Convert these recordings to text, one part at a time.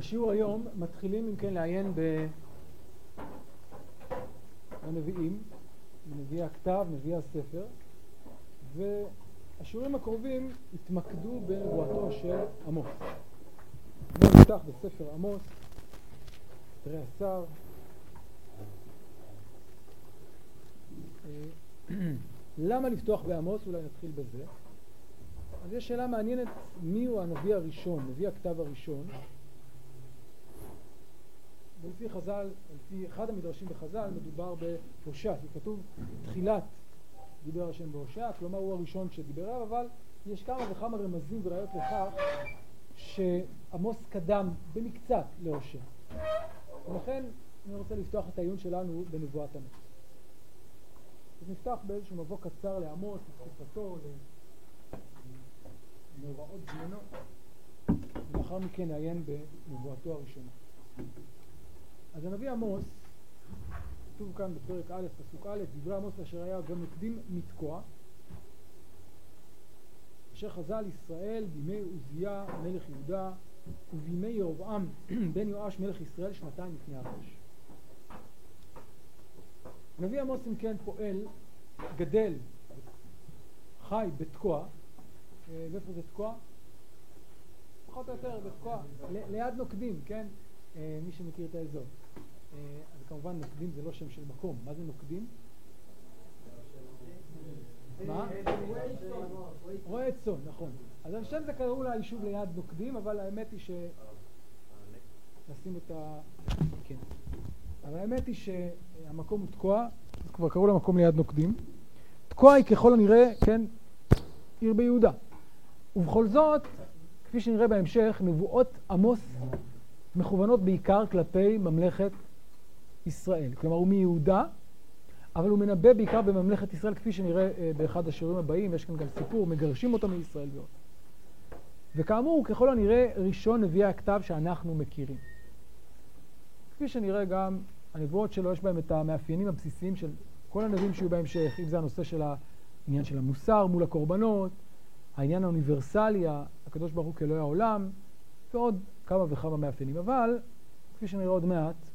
בשיעור היום מתחילים אם כן לעיין בנביאים, בנביאי הכתב, נביאי הספר, והשיעורים הקרובים יתמקדו בנבואתו של עמוס. בואו נפתח בספר עמוס, תראה השר. למה לפתוח בעמוס? אולי נתחיל בזה. אז יש שאלה מעניינת מי הוא הנביא הראשון, נביא הכתב הראשון. ולפי חז"ל, לפי אחד המדרשים בחז"ל, מדובר בהושע, כי כתוב תחילת דיבר השם בהושע, כלומר הוא הראשון שדיבר עליו, אבל יש כמה וכמה רמזים וראיות לכך שעמוס קדם במקצת להושע. ולכן אני רוצה לפתוח את העיון שלנו בנבואת עמוס. אז נפתח באיזשהו מבוא קצר לעמוס, לתקופתו, למאורעות זמנו, ולאחר מכן נעיין בנבואתו הראשונה. אז הנביא עמוס, כתוב כאן בפרק א', פסוק א', דברי עמוס אשר היה גם נקדים מתקוע, אשר חזה על ישראל בימי עוזיה מלך יהודה ובימי ירבעם בן יואש מלך ישראל שנתיים לפני הרש. הנביא עמוס אם כן פועל, גדל, חי בתקוע, אה, ואיפה זה תקוע? פחות או יותר בתקוע, ליד נוקדים, כן? אה, מי שמכיר את האזור. אה, אז כמובן נוקדים זה לא שם של מקום, מה זה נוקדים? מה? רועה צאן, נכון. אז השם זה קראו ליישוב ליד נוקדים, אבל האמת היא ש... נשים את ה... כן. אבל האמת היא שהמקום הוא תקוע, כבר קראו למקום ליד נוקדים. תקוע היא ככל הנראה, כן, עיר ביהודה. ובכל זאת, כפי שנראה בהמשך, נבואות עמוס מכוונות בעיקר כלפי ממלכת ישראל. כלומר, הוא מיהודה, אבל הוא מנבא בעיקר בממלכת ישראל, כפי שנראה אה, באחד השיעורים הבאים, יש כאן גם סיפור, מגרשים אותו מישראל ועוד. וכאמור, הוא ככל הנראה ראשון נביאי הכתב שאנחנו מכירים. כפי שנראה גם, הנבואות שלו יש בהם את המאפיינים הבסיסיים של כל הנביאים שיהיו בהמשך, אם זה הנושא של העניין של המוסר מול הקורבנות, העניין האוניברסלי, הקדוש ברוך הוא כאלוהי העולם, ועוד כמה וכמה מאפיינים. אבל, כפי שנראה עוד מעט,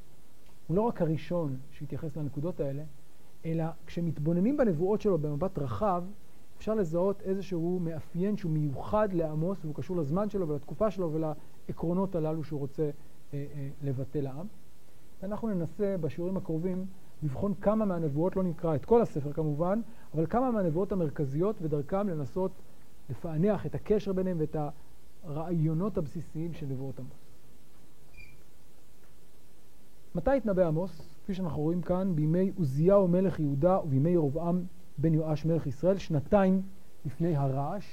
הוא לא רק הראשון שהתייחס לנקודות האלה, אלא כשמתבוננים בנבואות שלו במבט רחב, אפשר לזהות איזשהו מאפיין שהוא מיוחד לעמוס, והוא קשור לזמן שלו ולתקופה שלו ולעקרונות הללו שהוא רוצה אה, אה, לבטא לעם. ואנחנו ננסה בשיעורים הקרובים לבחון כמה מהנבואות, לא נקרא את כל הספר כמובן, אבל כמה מהנבואות המרכזיות ודרכם לנסות לפענח את הקשר ביניהם ואת הרעיונות הבסיסיים של נבואות עמוס. מתי התנבא עמוס? כפי שאנחנו רואים כאן, בימי עוזיהו מלך יהודה ובימי ירבעם בן יואש מלך ישראל, שנתיים לפני הרעש.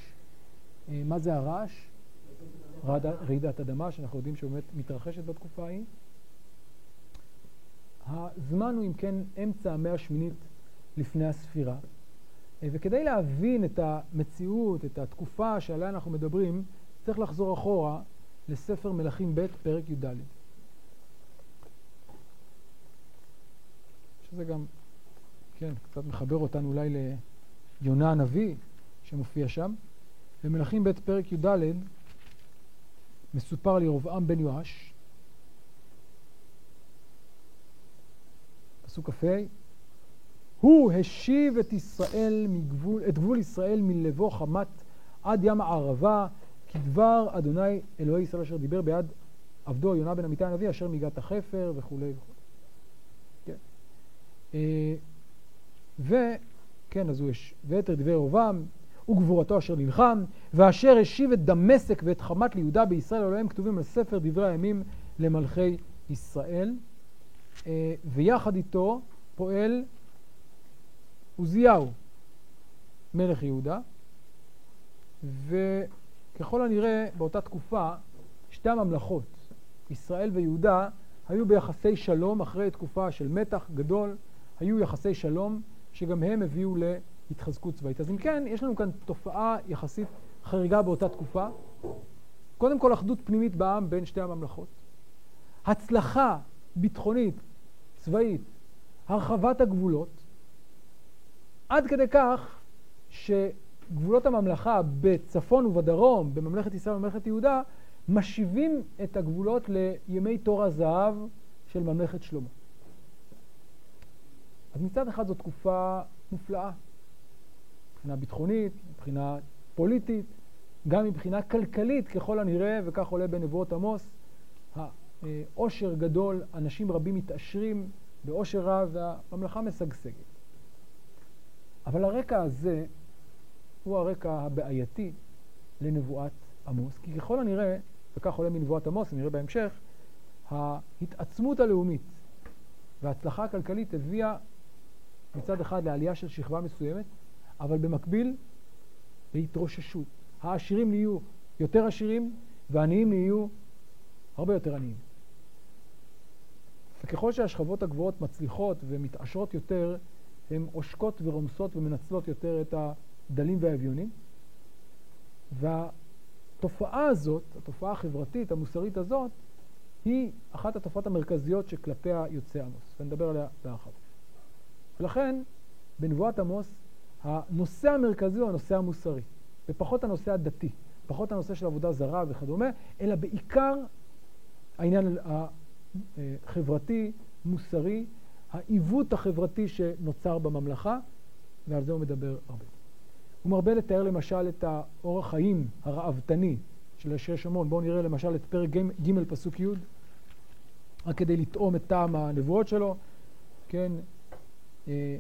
אה, מה זה הרעש? רעידת אדמה, שאנחנו יודעים שבאמת מתרחשת בתקופה ההיא. הזמן הוא אם כן אמצע המאה השמינית לפני הספירה. אה, וכדי להבין את המציאות, את התקופה שעליה אנחנו מדברים, צריך לחזור אחורה לספר מלכים ב', פרק י"ד. שזה גם, כן, קצת מחבר אותנו אולי ליונה הנביא שמופיע שם. במלכים ב', פרק י"ד, מסופר על ירבעם בן יואש, פסוק כ"ה, הוא השיב את ישראל מגבול, את גבול ישראל מלבו חמת עד ים הערבה, כדבר אדוני אלוהי ישראל אשר דיבר ביד עבדו יונה בן אמיתי הנביא אשר מיגת החפר וכולי וכולי. אה, וכן, אז הוא יש, ויתר דברי ירבעם וגבורתו אשר נלחם, ואשר השיב את דמשק ואת חמת ליהודה בישראל, עליהם כתובים על ספר דברי הימים למלכי ישראל. אה, ויחד איתו פועל עוזיהו, מלך יהודה, וככל הנראה באותה תקופה שתי הממלכות, ישראל ויהודה, היו ביחסי שלום אחרי תקופה של מתח גדול, היו יחסי שלום שגם הם הביאו להתחזקות צבאית. אז אם כן, יש לנו כאן תופעה יחסית חריגה באותה תקופה. קודם כל אחדות פנימית בעם בין שתי הממלכות. הצלחה ביטחונית, צבאית, הרחבת הגבולות, עד כדי כך שגבולות הממלכה בצפון ובדרום, בממלכת ישראל ובממלכת יהודה, משיבים את הגבולות לימי תור הזהב של ממלכת שלמה. אז מצד אחד זו תקופה מופלאה, מבחינה ביטחונית, מבחינה פוליטית, גם מבחינה כלכלית ככל הנראה, וכך עולה בנבואות עמוס, העושר גדול, אנשים רבים מתעשרים בעושר רב והממלכה משגשגת. אבל הרקע הזה הוא הרקע הבעייתי לנבואת עמוס, כי ככל הנראה, וכך עולה מנבואת עמוס, נראה בהמשך, ההתעצמות הלאומית וההצלחה הכלכלית הביאה מצד אחד לעלייה של שכבה מסוימת, אבל במקביל להתרוששות. העשירים נהיו יותר עשירים והעניים נהיו הרבה יותר עניים. וככל שהשכבות הגבוהות מצליחות ומתעשרות יותר, הן עושקות ורומסות ומנצלות יותר את הדלים והאביונים. והתופעה הזאת, התופעה החברתית, המוסרית הזאת, היא אחת התופעות המרכזיות שכלפיה יוצא עמוס, ונדבר עליה בהרחבה. ולכן, בנבואת עמוס, הנושא המרכזי הוא הנושא המוסרי, ופחות הנושא הדתי, פחות הנושא של עבודה זרה וכדומה, אלא בעיקר העניין החברתי, מוסרי, העיוות החברתי שנוצר בממלכה, ועל זה הוא מדבר הרבה. הוא מרבה לתאר למשל את האורח חיים הראוותני של אנשי שומרון. בואו נראה למשל את פרק ג' פסוק י', רק כדי לטעום את טעם הנבואות שלו, כן? אה,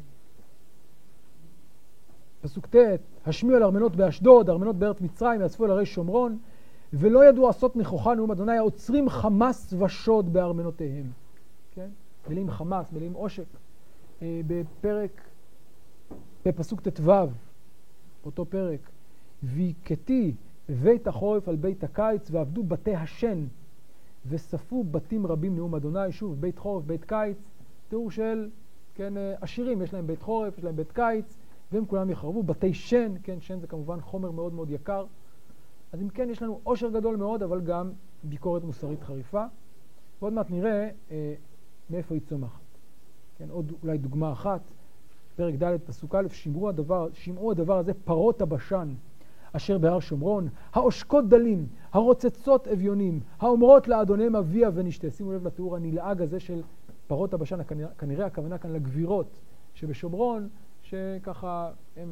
פסוק ט', השמיעו על ארמנות באשדוד, ארמנות בארץ מצרים, יאספו אל הרי שומרון, ולא ידעו עשות נכוחה נאום אדוני, העוצרים חמס ושוד בארמנותיהם. כן? מילים חמס, מילים עושק. אה, בפרק, בפסוק ט"ו, באותו פרק, והכיתי בית החורף על בית הקיץ, ועבדו בתי השן, וספו בתים רבים נאום אדוני, שוב, בית חורף, בית קיץ, תיאור של, כן, אה, עשירים, יש להם בית חורף, יש להם בית קיץ, והם כולם יחרבו, בתי שן, כן, שן זה כמובן חומר מאוד מאוד יקר. אז אם כן, יש לנו עושר גדול מאוד, אבל גם ביקורת מוסרית חריפה. ועוד מעט נראה אה, מאיפה היא צומחת. כן, עוד אולי דוגמה אחת, פרק ד' פסוק א', שמעו הדבר, שמעו הדבר הזה פרות הבשן אשר בהר שומרון, העושקות דלים, הרוצצות אביונים, האומרות לאדוניהם אביה ונשתה. שימו לב לתיאור הנלעג הזה של פרות הבשן, כנראה, הכוונה כאן לגבירות שבשומרון, שככה הן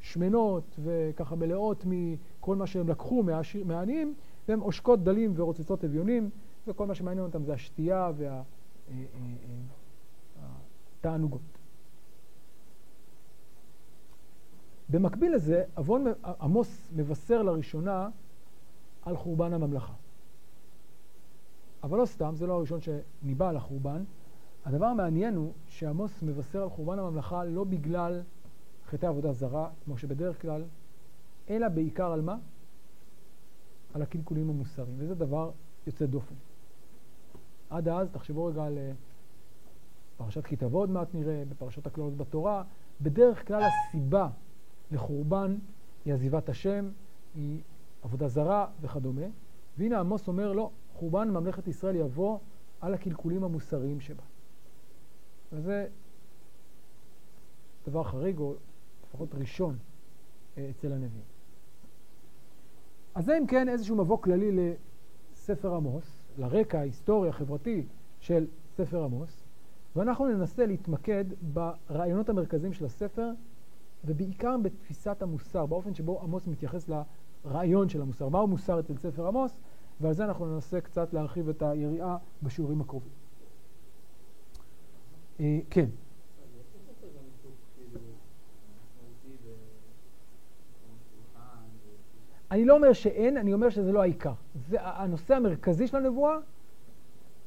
שמנות וככה מלאות מכל מה שהם לקחו מהעניים, והן עושקות דלים ורוצצות אביונים, וכל מה שמעניין אותם זה השתייה והתענוגות. במקביל לזה, עמוס מבשר לראשונה על חורבן הממלכה. אבל לא סתם, זה לא הראשון שניבא על החורבן. הדבר המעניין הוא שעמוס מבשר על חורבן הממלכה לא בגלל חטאי עבודה זרה, כמו שבדרך כלל, אלא בעיקר על מה? על הקלקולים המוסריים, וזה דבר יוצא דופן. עד אז, תחשבו רגע על אה, פרשת כי תבוא עוד מעט נראה, בפרשת הכללות בתורה, בדרך כלל הסיבה לחורבן היא עזיבת השם, היא עבודה זרה וכדומה. והנה עמוס אומר, לא, חורבן ממלכת ישראל יבוא על הקלקולים המוסריים שבה. וזה דבר חריג, או לפחות ראשון אה, אצל הנביאים. אז זה אם כן איזשהו מבוא כללי לספר עמוס, לרקע ההיסטורי החברתי של ספר עמוס, ואנחנו ננסה להתמקד ברעיונות המרכזיים של הספר, ובעיקר בתפיסת המוסר, באופן שבו עמוס מתייחס לרעיון של המוסר. מהו מוסר אצל ספר עמוס? ועל זה אנחנו ננסה קצת להרחיב את היריעה בשיעורים הקרובים. אה, כן. אני לא אומר שאין, אני אומר שזה לא העיקר. זה, הנושא המרכזי של הנבואה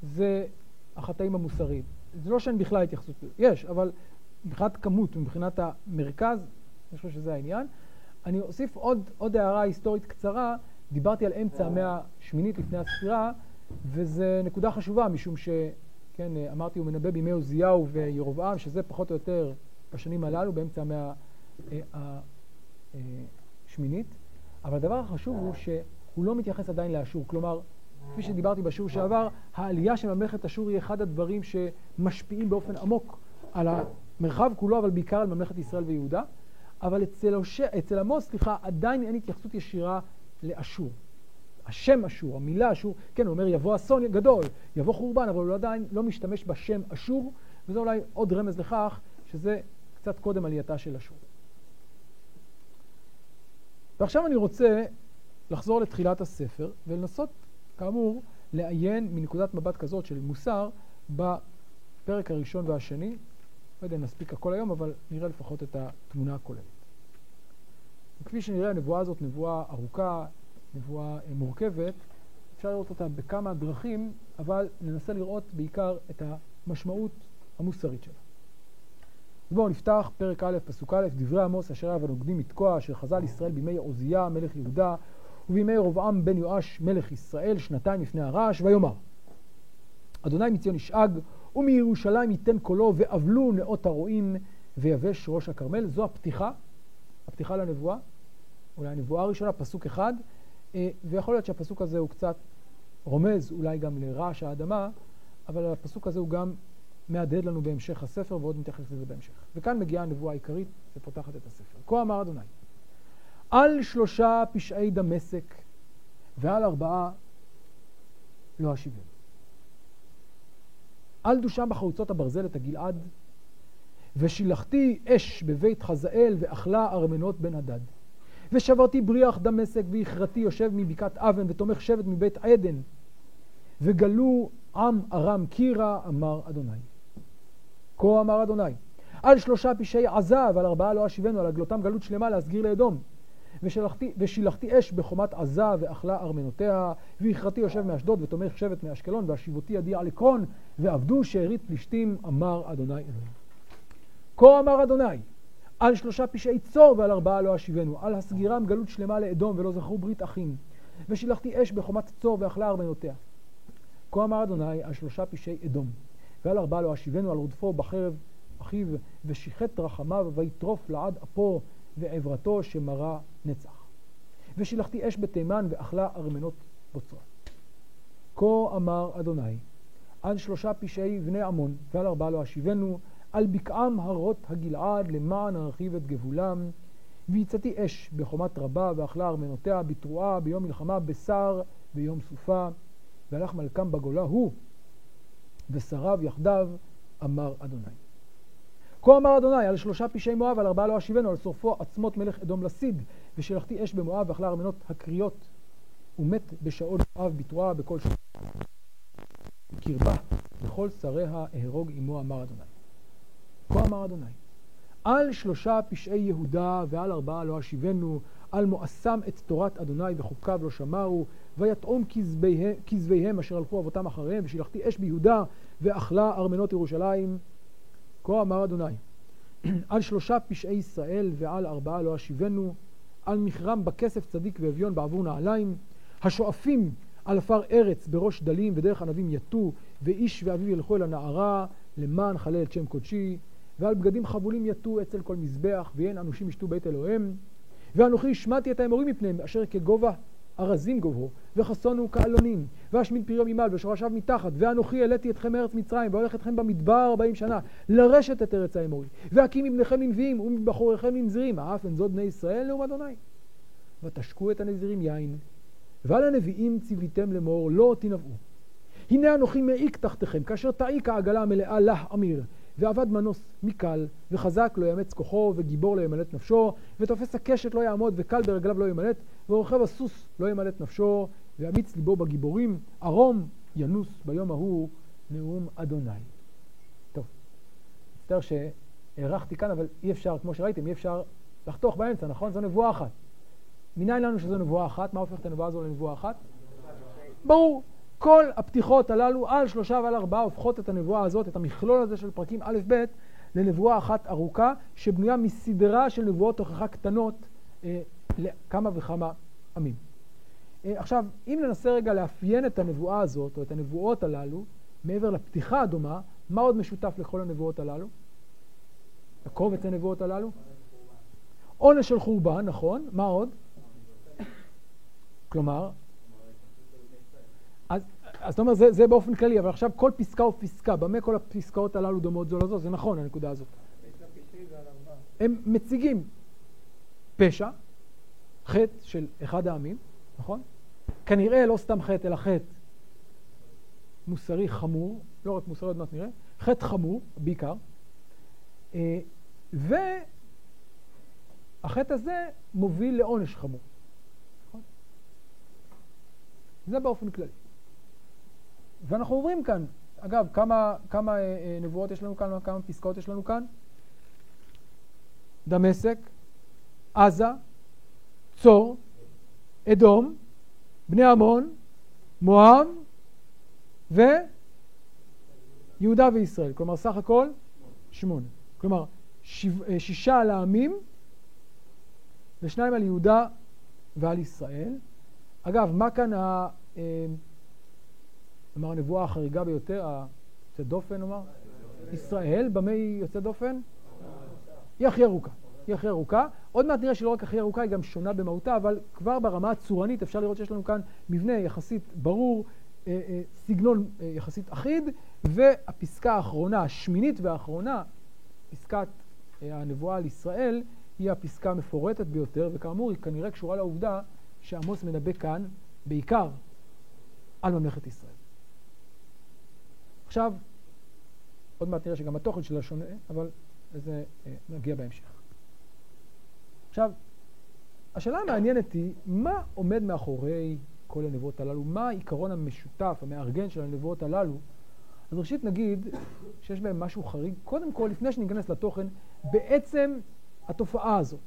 זה החטאים המוסריים. זה לא שאין בכלל התייחסות, יש, אבל מבחינת כמות ומבחינת המרכז, אני חושב שזה העניין. אני אוסיף עוד, עוד הערה היסטורית קצרה, דיברתי על אמצע המאה השמינית לפני הספירה, וזו נקודה חשובה, משום ש... כן, אמרתי, הוא מנבא בימי עוזיהו וירובעם, שזה פחות או יותר בשנים הללו, באמצע המאה אה, השמינית. אבל הדבר החשוב הוא שהוא לא מתייחס עדיין לאשור. כלומר, כפי שדיברתי בשיעור שעבר, העלייה של ממלכת אשור היא אחד הדברים שמשפיעים באופן עמוק על המרחב כולו, אבל בעיקר על ממלכת ישראל ויהודה. אבל אצל, אצל עמוס, סליחה, עדיין אין התייחסות ישירה לאשור. השם אשור, המילה אשור, כן, הוא אומר יבוא אסון גדול, יבוא חורבן, אבל הוא עדיין לא משתמש בשם אשור, וזה אולי עוד רמז לכך שזה קצת קודם עלייתה של אשור. ועכשיו אני רוצה לחזור לתחילת הספר ולנסות, כאמור, לעיין מנקודת מבט כזאת של מוסר בפרק הראשון והשני. לא יודע אם נספיק הכל היום, אבל נראה לפחות את התמונה הכוללת. וכפי שנראה, הנבואה הזאת נבואה ארוכה, נבואה מורכבת. אפשר לראות אותה בכמה דרכים, אבל ננסה לראות בעיקר את המשמעות המוסרית שלה. אז בואו נפתח פרק א', פסוק א', דברי עמוס אשר היה ונוגדים לתקוע, אשר חז"ל ישראל בימי עוזיה מלך יהודה ובימי רבעם בן יואש מלך ישראל שנתיים לפני הרעש, ויאמר אדוני מציון ישאג ומירושלים ייתן קולו ואבלו נאות הרועים ויבש ראש הכרמל. זו הפתיחה, הפתיחה לנבואה, אולי הנבואה הראשונה, פסוק אחד, אה, ויכול להיות שהפסוק הזה הוא קצת רומז אולי גם לרעש האדמה, אבל הפסוק הזה הוא גם מהדהד לנו בהמשך הספר, ועוד נתייחס לזה בהמשך. וכאן מגיעה הנבואה העיקרית ופותחת את הספר. כה אמר אדוני, על שלושה פשעי דמשק ועל ארבעה לא אשיבנו. על דושם בחרוצות הברזל את הגלעד, ושילחתי אש בבית חזאל ואכלה ארמנות בן הדד. ושברתי בריח דמשק והכרתי יושב מבקעת אבן ותומך שבט מבית עדן. וגלו עם ארם קירה, אמר אדוני. כה אמר אדוני, על שלושה פשעי עזה ועל ארבעה לא אשיבנו, על הגלותם גלות שלמה להסגיר לאדום. ושלחתי, ושילחתי אש בחומת עזה ואכלה ארמנותיה, והכרתי יושב מאשדוד ותומך שבט מאשקלון, והשיבותי ידי על עקרון, ועבדו שארית פלישתים, אמר אדוני אלוהים. כה אמר אדוני, על שלושה פשעי צור ועל ארבעה לא אשיבנו, על הסגירם גלות שלמה לאדום ולא זכרו ברית אחים. ושילחתי אש בחומת צור ואכלה ארמנותיה. כה אמר אדוני על שלושה פשעי אדום, ועל ארבעה לא אשיבנו, על רודפו בחרב אחיו, ושיחת רחמיו, ויטרוף לעד אפו ועברתו שמרה נצח. ושילחתי אש בתימן ואכלה ארמנות בוצרה. כה אמר אדוני, על שלושה פשעי בני עמון ועל ארבעה לא אשיבנו, על בקעם הרות הגלעד למען ארחיב את גבולם. והצאתי אש בחומת רבה ואכלה ארמנותיה בתרועה ביום מלחמה בשר ביום סופה. והלך מלכם בגולה הוא ושריו יחדיו אמר אדוני. כה אמר אדוני, על שלושה פשעי מואב, על ארבעה לא אשיבנו, על שורפו עצמות מלך אדום לסיד, ושלחתי אש במואב, ואכלה ארמנות הקריות, ומת בשאול מואב בתרועה בכל שעה. קרבה, וכל שריה אהרוג עמו, אמר אדוני. כה אמר אדוני, על שלושה פשעי יהודה, ועל ארבעה לא אשיבנו, על מואסם את תורת אדוני וחוקיו לא שמרו, ויתאום כזביהם אשר הלכו אבותם אחריהם, ושילחתי אש ביהודה, ואכלה ארמנות ירושלים. כה אמר אדוני, על שלושה פשעי ישראל ועל ארבעה לא אשיבנו, על מכרם בכסף צדיק ואביון בעבור נעליים, השואפים על עפר ארץ בראש דלים ודרך ענבים יטו, ואיש ואביו ילכו אל הנערה למען חלל את שם קודשי, ועל בגדים חבולים יטו אצל כל מזבח, ואין אנושים ישתו בית אלוהיהם. ואנוכי השמעתי את האמורים מפניהם, אשר כגובה ארזים גובהו, וחסונו כאלונים, ואשמיד פריו ממעל, ושורשיו מתחת, ואנוכי העליתי אתכם מארץ מצרים, והולך אתכם במדבר ארבעים שנה, לרשת את ארץ האמורי, והקים מבניכם לנביאים, ומבחוריכם לנזירים, אף אין זאת בני ישראל נאום אדוני. ותשקו את הנזירים יין, ועל הנביאים ציוויתם לאמור, לא תנבאו. הנה אנוכי מעיק תחתיכם, כאשר תעיק העגלה המלאה לה אמיר, ועבד מנוס מקל, וחזק לא יאמץ כוחו, וגיבור לא ימלט נפשו, ותופס הקשת לא יעמוד, וקל ברגליו לא ימלט, ורוכב הסוס לא ימלט נפשו, ואמיץ ליבו בגיבורים, ערום ינוס ביום ההוא נאום אדוני. טוב, מצטער שהארכתי כאן, אבל אי אפשר, כמו שראיתם, אי אפשר לחתוך באמצע, נכון? זו נבואה אחת. מניין לנו שזו נבואה אחת? מה הופך את הנבואה הזו לנבואה אחת? ברור. כל הפתיחות הללו על שלושה ועל ארבעה הופכות את הנבואה הזאת, את המכלול הזה של פרקים א'-ב', לנבואה אחת ארוכה, שבנויה מסדרה של נבואות תוכחה קטנות אה, לכמה וכמה עמים. אה, עכשיו, אם ננסה רגע לאפיין את הנבואה הזאת, או את הנבואות הללו, מעבר לפתיחה הדומה, מה עוד משותף לכל הנבואות הללו? לקובץ הנבואות הללו? עונש של חורבן, נכון, מה עוד? כלומר, אז, אתה אומר, זה, זה באופן כללי, אבל עכשיו כל פסקה ופסקה, במה כל הפסקאות הללו דומות זו לזו? זה נכון, הנקודה הזאת. הם מציגים פשע, חטא של אחד העמים, נכון? כנראה לא סתם חטא, אלא חטא מוסרי חמור, לא רק מוסרי, עוד מעט נראה, חטא חמור בעיקר, אה, והחטא הזה מוביל לעונש חמור. נכון? זה באופן כללי. ואנחנו עוברים כאן, אגב, כמה, כמה אה, אה, נבואות יש לנו כאן, כמה פסקאות יש לנו כאן? דמשק, עזה, צור, אדום, בני עמון, מואב ויהודה וישראל. כלומר, סך הכל שמונה. כלומר, אה, שישה על העמים ושניים על יהודה ועל ישראל. אגב, מה כאן ה... כלומר, הנבואה החריגה ביותר, היוצאת דופן, נאמר? ישראל, במה היא יוצאת דופן? היא הכי ארוכה. היא הכי ארוכה. עוד מעט נראה שלא רק הכי ארוכה, היא גם שונה במהותה, אבל כבר ברמה הצורנית אפשר לראות שיש לנו כאן מבנה יחסית ברור, אה, אה, סגנון אה, יחסית אחיד, והפסקה האחרונה, השמינית והאחרונה, פסקת הנבואה על ישראל, היא הפסקה המפורטת ביותר, וכאמור היא כנראה קשורה לעובדה שעמוס מנבא כאן בעיקר על ממלכת ישראל. עכשיו, עוד מעט נראה שגם התוכן שלה שונה, אבל לזה נגיע בהמשך. עכשיו, השאלה המעניינת היא, מה עומד מאחורי כל הנבואות הללו? מה העיקרון המשותף, המארגן של הנבואות הללו? אז ראשית נגיד שיש בהם משהו חריג. קודם כל, לפני שניכנס לתוכן, בעצם התופעה הזאת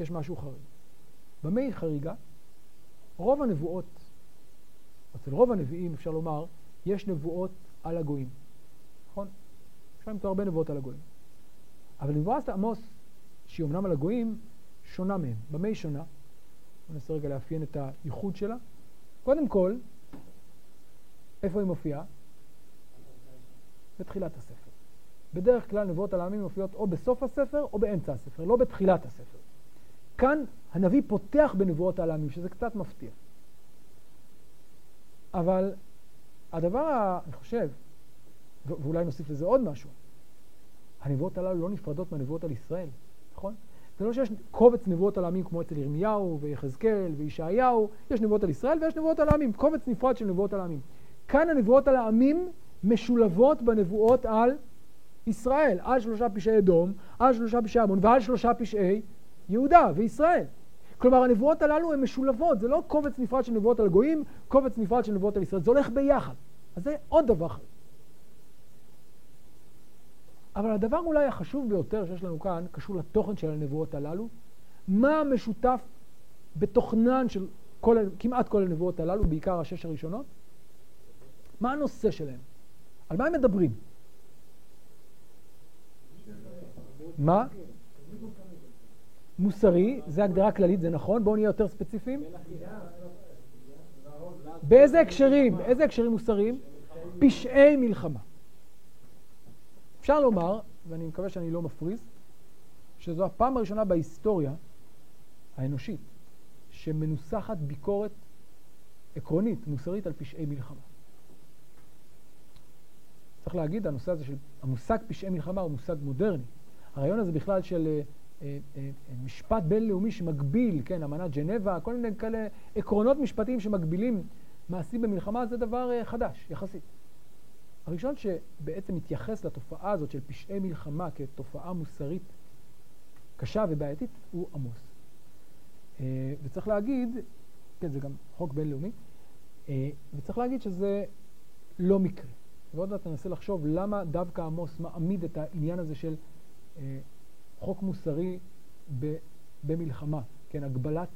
יש משהו חריג. במה היא חריגה? רוב הנבואות, אצל רוב הנביאים אפשר לומר, יש נבואות על הגויים. נכון? להם פה הרבה נבואות על הגויים. אבל נבואת עמוס, שהיא אמנם על הגויים, שונה מהם. במה היא שונה? ננסה רגע לאפיין את הייחוד שלה. קודם כל, איפה היא מופיעה? בתחילת הספר. בדרך כלל נבואות על העמים מופיעות או בסוף הספר או באמצע הספר, לא בתחילת הספר. כאן הנביא פותח בנבואות על העמים, שזה קצת מפתיע. אבל הדבר, אני חושב, ואולי נוסיף לזה עוד משהו, הנבואות הללו לא נפרדות מהנבואות על ישראל, נכון? זה לא שיש קובץ נבואות על העמים כמו אצל ירמיהו ויחזקאל וישעיהו, יש נבואות על ישראל ויש נבואות על העמים, קובץ נפרד של נבואות על העמים. כאן הנבואות על העמים משולבות בנבואות על ישראל, על שלושה פשעי אדום, על שלושה פשעי עמון ועל שלושה פשעי יהודה וישראל. כלומר, הנבואות הללו הן משולבות, זה לא קובץ נפרד של נבואות על גויים, קובץ נפרד של נבואות על ישראל, זה הולך ביחד. אז זה עוד דבר. אבל הדבר אולי החשוב ביותר שיש לנו כאן, קשור לתוכן של הנבואות הללו. מה המשותף בתוכנן של כל, כמעט כל הנבואות הללו, בעיקר השש הראשונות? מה הנושא שלהם? על מה הם מדברים? מה? מוסרי, זה הגדרה כללית, זה נכון, בואו נהיה יותר ספציפיים. באיזה הקשרים? איזה הקשרים מוסריים? פשעי מלחמה. אפשר לומר, ואני מקווה שאני לא מפריז, שזו הפעם הראשונה בהיסטוריה האנושית שמנוסחת ביקורת עקרונית, מוסרית, על פשעי מלחמה. צריך להגיד, הנושא הזה של המושג פשעי מלחמה הוא מושג מודרני. הרעיון הזה בכלל של אה, משפט בינלאומי שמגביל, כן, אמנת ג'נבה, כל מיני כאלה עקרונות משפטיים שמגבילים מעשים במלחמה, זה דבר אה, חדש, יחסית. הראשון שבעצם מתייחס לתופעה הזאת של פשעי מלחמה כתופעה מוסרית קשה ובעייתית הוא עמוס. אה, וצריך להגיד, כן, זה גם חוק בינלאומי, אה, וצריך להגיד שזה לא מקרה. ועוד מעט ננסה לחשוב למה דווקא עמוס מעמיד את העניין הזה של אה, חוק מוסרי במלחמה, כן, הגבלת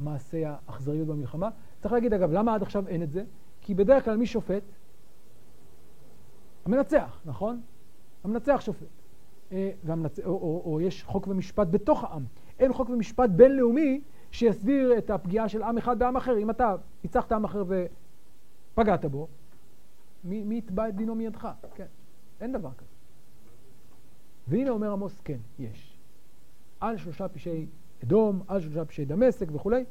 מעשי האכזריות במלחמה. צריך להגיד, אגב, למה עד עכשיו אין את זה? כי בדרך כלל מי שופט? המנצח, נכון? המנצח שופט. אה, והמנצ... או, או, או יש חוק ומשפט בתוך העם. אין חוק ומשפט בינלאומי שיסדיר את הפגיעה של עם אחד בעם אחר. אם אתה פיצחת עם אחר ופגעת בו, מי יתבע את דינו מידך? כן, אין דבר כזה. והנה אומר עמוס, כן, יש. על שלושה פשעי אדום, על שלושה פשעי דמשק וכולי,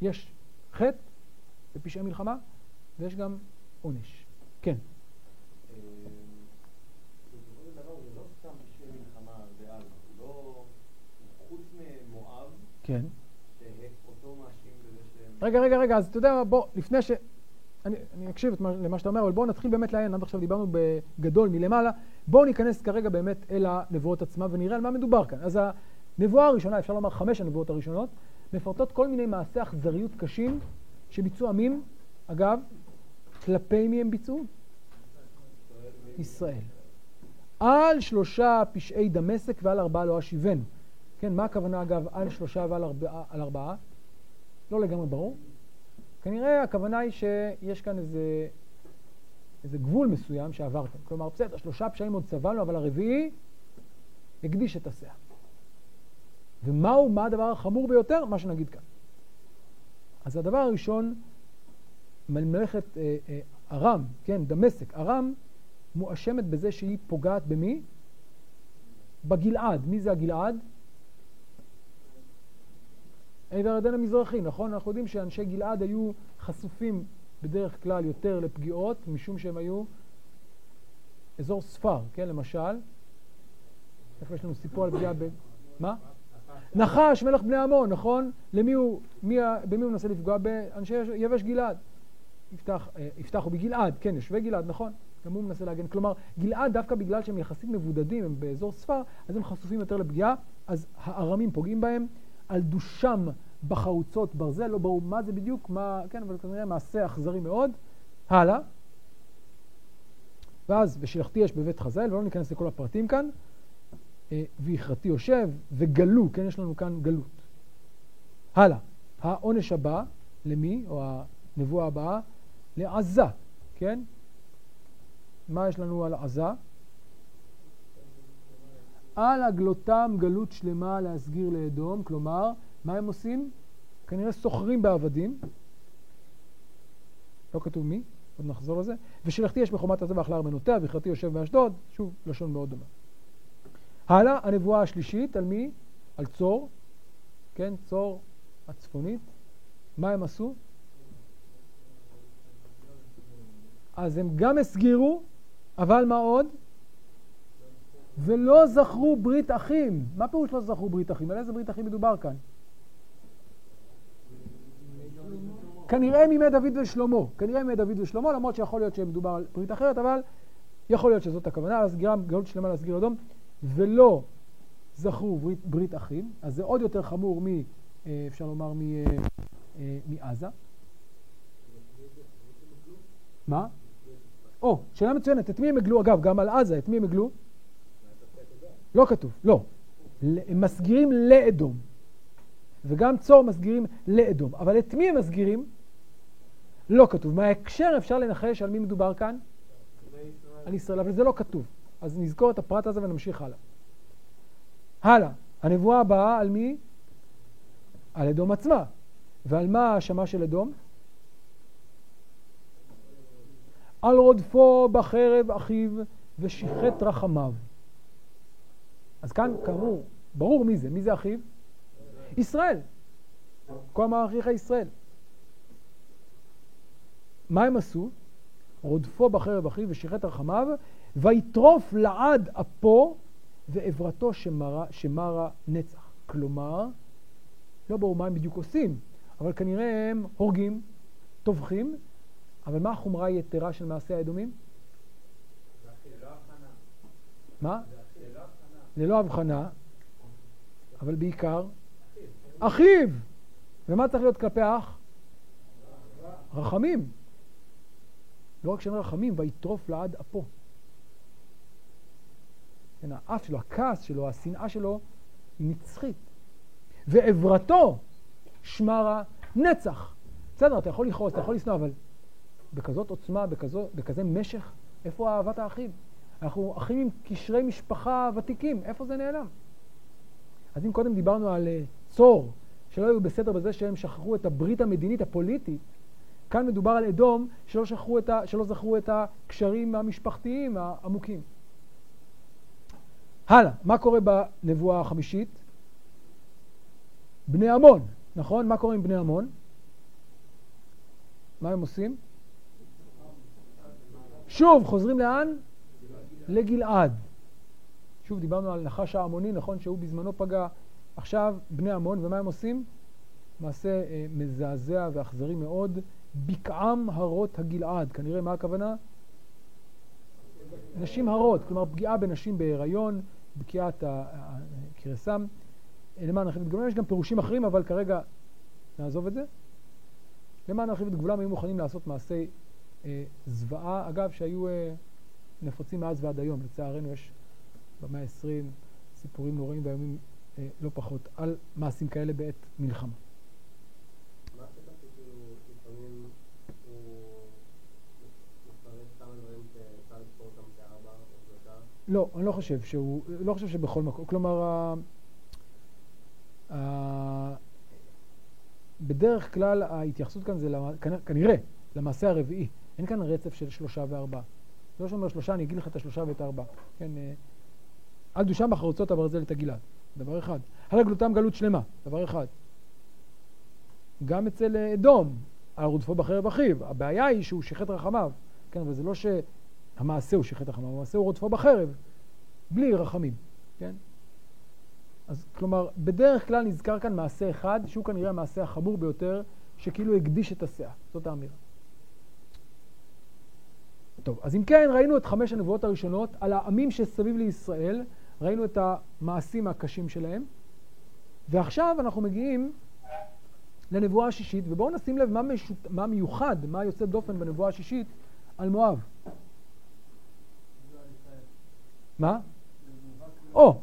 יש חטא ופשעי מלחמה, ויש גם עונש. כן. כן. שאותו מאשים בזה שהם רגע, רגע, רגע, אז אתה יודע מה, בוא, לפני ש... אני, אני אקשיב למה שאתה אומר, אבל בואו נתחיל באמת לעיין, עד עכשיו דיברנו בגדול מלמעלה, בואו ניכנס כרגע באמת אל הנבואות עצמה ונראה על מה מדובר כאן. אז הנבואה הראשונה, אפשר לומר חמש הנבואות הראשונות, מפרטות כל מיני מעשי אכזריות קשים שביצעו עמים, אגב, כלפי מי הם ביצעו? ישראל. על שלושה פשעי דמשק ועל ארבעה לא אשיבנו. כן, מה הכוונה אגב על שלושה ועל ארבעה? על ארבעה? לא לגמרי ברור. כנראה הכוונה היא שיש כאן איזה, איזה גבול מסוים שעברתם. כלומר, בסדר, שלושה פשעים עוד סבלנו, אבל הרביעי הקדיש את הסאה. ומהו, מה הדבר החמור ביותר? מה שנגיד כאן. אז הדבר הראשון, מלאכת אה, אה, ארם, כן, דמשק, ארם מואשמת בזה שהיא פוגעת במי? בגלעד. מי זה הגלעד? עבר הירדן המזרחי, נכון? אנחנו יודעים שאנשי גלעד היו חשופים בדרך כלל יותר לפגיעות, משום שהם היו אזור ספר, כן? למשל, איפה יש לנו סיפור על פגיעה ב... מה? נחש, מלך בני עמון, נכון? למי הוא, מי, במי הוא מנסה לפגוע? באנשי יבש גלעד. יפתח, אה, יפתח הוא בגלעד, כן, יושבי גלעד, נכון? גם הוא מנסה להגן. כלומר, גלעד, דווקא בגלל שהם יחסית מבודדים, הם באזור ספר, אז הם חשופים יותר לפגיעה, אז הארמים פוגעים בהם. על דושם בחרוצות ברזל, לא ברור מה זה בדיוק, מה, כן, אבל כנראה מעשה אכזרי מאוד. הלאה. ואז, ושלחתי אש בבית חזאל, ולא ניכנס לכל הפרטים כאן, אה, ויכרתי יושב, וגלו, כן, יש לנו כאן גלות. הלאה. העונש הבא, למי, או הנבואה הבאה? לעזה, כן? מה יש לנו על עזה? על הגלותם גלות שלמה להסגיר לאדום, כלומר, מה הם עושים? כנראה סוחרים בעבדים, לא כתוב מי, עוד נחזור לזה, ושלחתי יש בחומת עזה ואכלה ארמנותיה, ויכרתי יושב באשדוד, שוב, לשון מאוד דומה. הלאה, הנבואה השלישית, על מי? על צור, כן, צור הצפונית. מה הם עשו? אז הם גם הסגירו, אבל מה עוד? ולא זכרו ברית אחים. מה פירוש לא זכרו ברית אחים? על איזה ברית אחים מדובר כאן? כנראה מימי דוד ושלמה. כנראה מימי דוד ושלמה, למרות שיכול להיות שמדובר על ברית אחרת, אבל יכול להיות שזאת הכוונה, אז גרם גלות שלמה להסגיר אדום, ולא זכרו ברית, ברית אחים, אז זה עוד יותר חמור מ... אה, אפשר לומר מ... אה, אה, מעזה. מה? או, שאלה מצוינת, את מי הם הגלו? אגב, גם על עזה, את מי הם הגלו? לא כתוב, לא. הם מסגירים לאדום. וגם צור מסגירים לאדום. אבל את מי הם מסגירים? לא כתוב. מההקשר אפשר לנחש על מי מדובר כאן? על ישראל, אבל זה לא כתוב. אז נזכור את הפרט הזה ונמשיך הלאה. הלאה. הנבואה הבאה על מי? על אדום עצמה. ועל מה ההאשמה של אדום? על רודפו בחרב אחיו ושיחת רחמיו. אז כאן, כאמור, ברור מי זה. מי זה אחיו? ישראל. כה אמר אחיך ישראל. מה הם עשו? רודפו בחרב אחיו ושיחת רחמיו, ויטרוף לעד אפו ועברתו שמרה, שמרה נצח. כלומר, לא ברור מה הם בדיוק עושים, אבל כנראה הם הורגים, טובחים, אבל מה החומרה היתרה של מעשי האדומים? מה? ללא הבחנה, אבל בעיקר אחיו. ומה צריך להיות כלפי אח? רחמים. לא רק שאין רחמים, ויטרוף לעד אפו. כן, האף שלו, הכעס שלו, השנאה שלו, היא נצחית. ועברתו שמרה נצח. בסדר, אתה יכול לכעוס, אתה יכול לשנוא, אבל בכזאת עוצמה, בכזו, בכזה משך, איפה אהבת האחים? אנחנו אחים עם קשרי משפחה ותיקים, איפה זה נעלם? אז אם קודם דיברנו על uh, צור, שלא היו בסדר בזה שהם שכחו את הברית המדינית, הפוליטית, כאן מדובר על אדום שלא, את ה, שלא זכרו את הקשרים המשפחתיים העמוקים. הלאה, מה קורה בנבואה החמישית? בני עמון, נכון? מה קורה עם בני עמון? מה הם עושים? שוב, חוזרים לאן? לגלעד. שוב, דיברנו על נחש העמוני, נכון שהוא בזמנו פגע. עכשיו בני עמון, ומה הם עושים? מעשה אה, מזעזע ואכזרי מאוד, בקעם הרות הגלעד. כנראה מה הכוונה? נשים הרות, כלומר פגיעה בנשים בהיריון, בקיעת הקרסם. למען נרחיב את גבולם, יש גם פירושים אחרים, אבל כרגע נעזוב את זה. למען נרחיב את גבולם היו מוכנים לעשות מעשי אה, זוועה, אגב, שהיו אה, נפוצים מאז ועד היום. לצערנו יש במאה ה-20 סיפורים נוראים ואיומים אה, לא פחות על מעשים כאלה בעת מלחמה. לא, אני לא חושב שהוא, לא חושב שבכל מקום, כלומר, ה, ה, בדרך כלל ההתייחסות כאן זה למ, כנראה למעשה הרביעי, אין כאן רצף של שלושה וארבעה. לא שאומר שלושה, אני אגיד לך את השלושה ואת הארבעה. כן, אה, על דושם בחרוצות הברזל את הגלעד, דבר אחד. על הגלותם גלות שלמה, דבר אחד. גם אצל אדום, על רודפו בחרב אחיו, הבעיה היא שהוא שיחת רחמיו, כן, אבל זה לא ש... המעשה הוא שחט החמה, המעשה הוא רודפו בחרב, בלי רחמים, כן? אז כלומר, בדרך כלל נזכר כאן מעשה אחד, שהוא כנראה המעשה החמור ביותר, שכאילו הקדיש את הסאה. זאת האמירה. טוב, אז אם כן, ראינו את חמש הנבואות הראשונות על העמים שסביב לישראל, ראינו את המעשים הקשים שלהם, ועכשיו אנחנו מגיעים לנבואה השישית, ובואו נשים לב מה, משות... מה מיוחד, מה יוצא דופן בנבואה השישית על מואב. מה? או,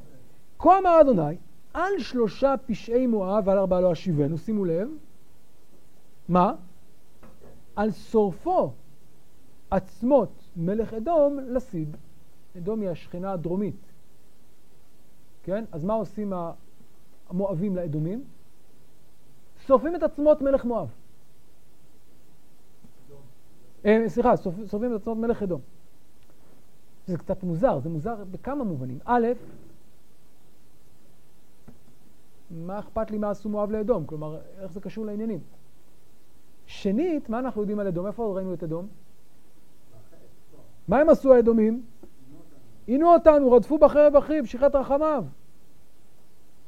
כה אמר אדוני, על שלושה פשעי מואב ועל ארבעה לא אשיבנו, שימו לב. מה? על שורפו עצמות מלך אדום לסיד. אדום היא השכנה הדרומית. כן? אז מה עושים המואבים לאדומים? שורפים את עצמות מלך מואב. אה, סליחה, שורפים את עצמות מלך אדום. זה קצת מוזר, זה מוזר בכמה מובנים. א', מה אכפת לי מה עשו מואב לאדום? כלומר, איך זה קשור לעניינים? שנית, מה אנחנו יודעים על אדום? איפה ראינו את אדום? מה הם עשו האדומים? עינו אותנו, רדפו בחרב אחיו, שיחת רחמיו.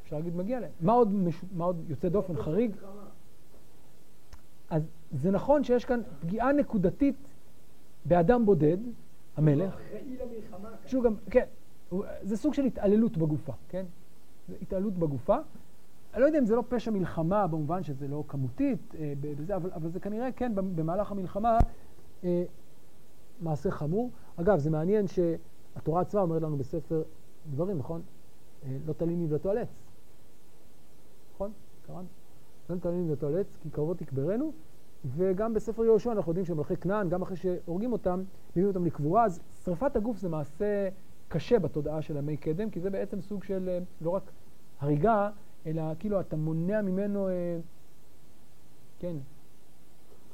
אפשר להגיד מגיע להם. מה עוד, מש... מה עוד יוצא דופן, חריג? אז זה נכון שיש כאן פגיעה נקודתית באדם בודד, המלך. שהוא גם, כן, זה סוג של התעללות בגופה, כן? זה התעללות בגופה. אני לא יודע אם זה לא פשע מלחמה במובן שזה לא כמותית, אה, בזה, אבל, אבל זה כנראה כן במהלך המלחמה אה, מעשה חמור. אגב, זה מעניין שהתורה עצמה אומרת לנו בספר דברים, נכון? אה, לא תלין נבלתו על עץ. נכון? קראנו? לא תלין נבלתו על עץ, כי קרבות תקברנו. וגם בספר יהושע אנחנו יודעים שמלכי כנען, גם אחרי שהורגים אותם, מביאים אותם לקבורה, אז שרפת הגוף זה מעשה קשה בתודעה של ימי קדם, כי זה בעצם סוג של אה, לא רק הריגה, אלא כאילו אתה מונע ממנו, אה, כן,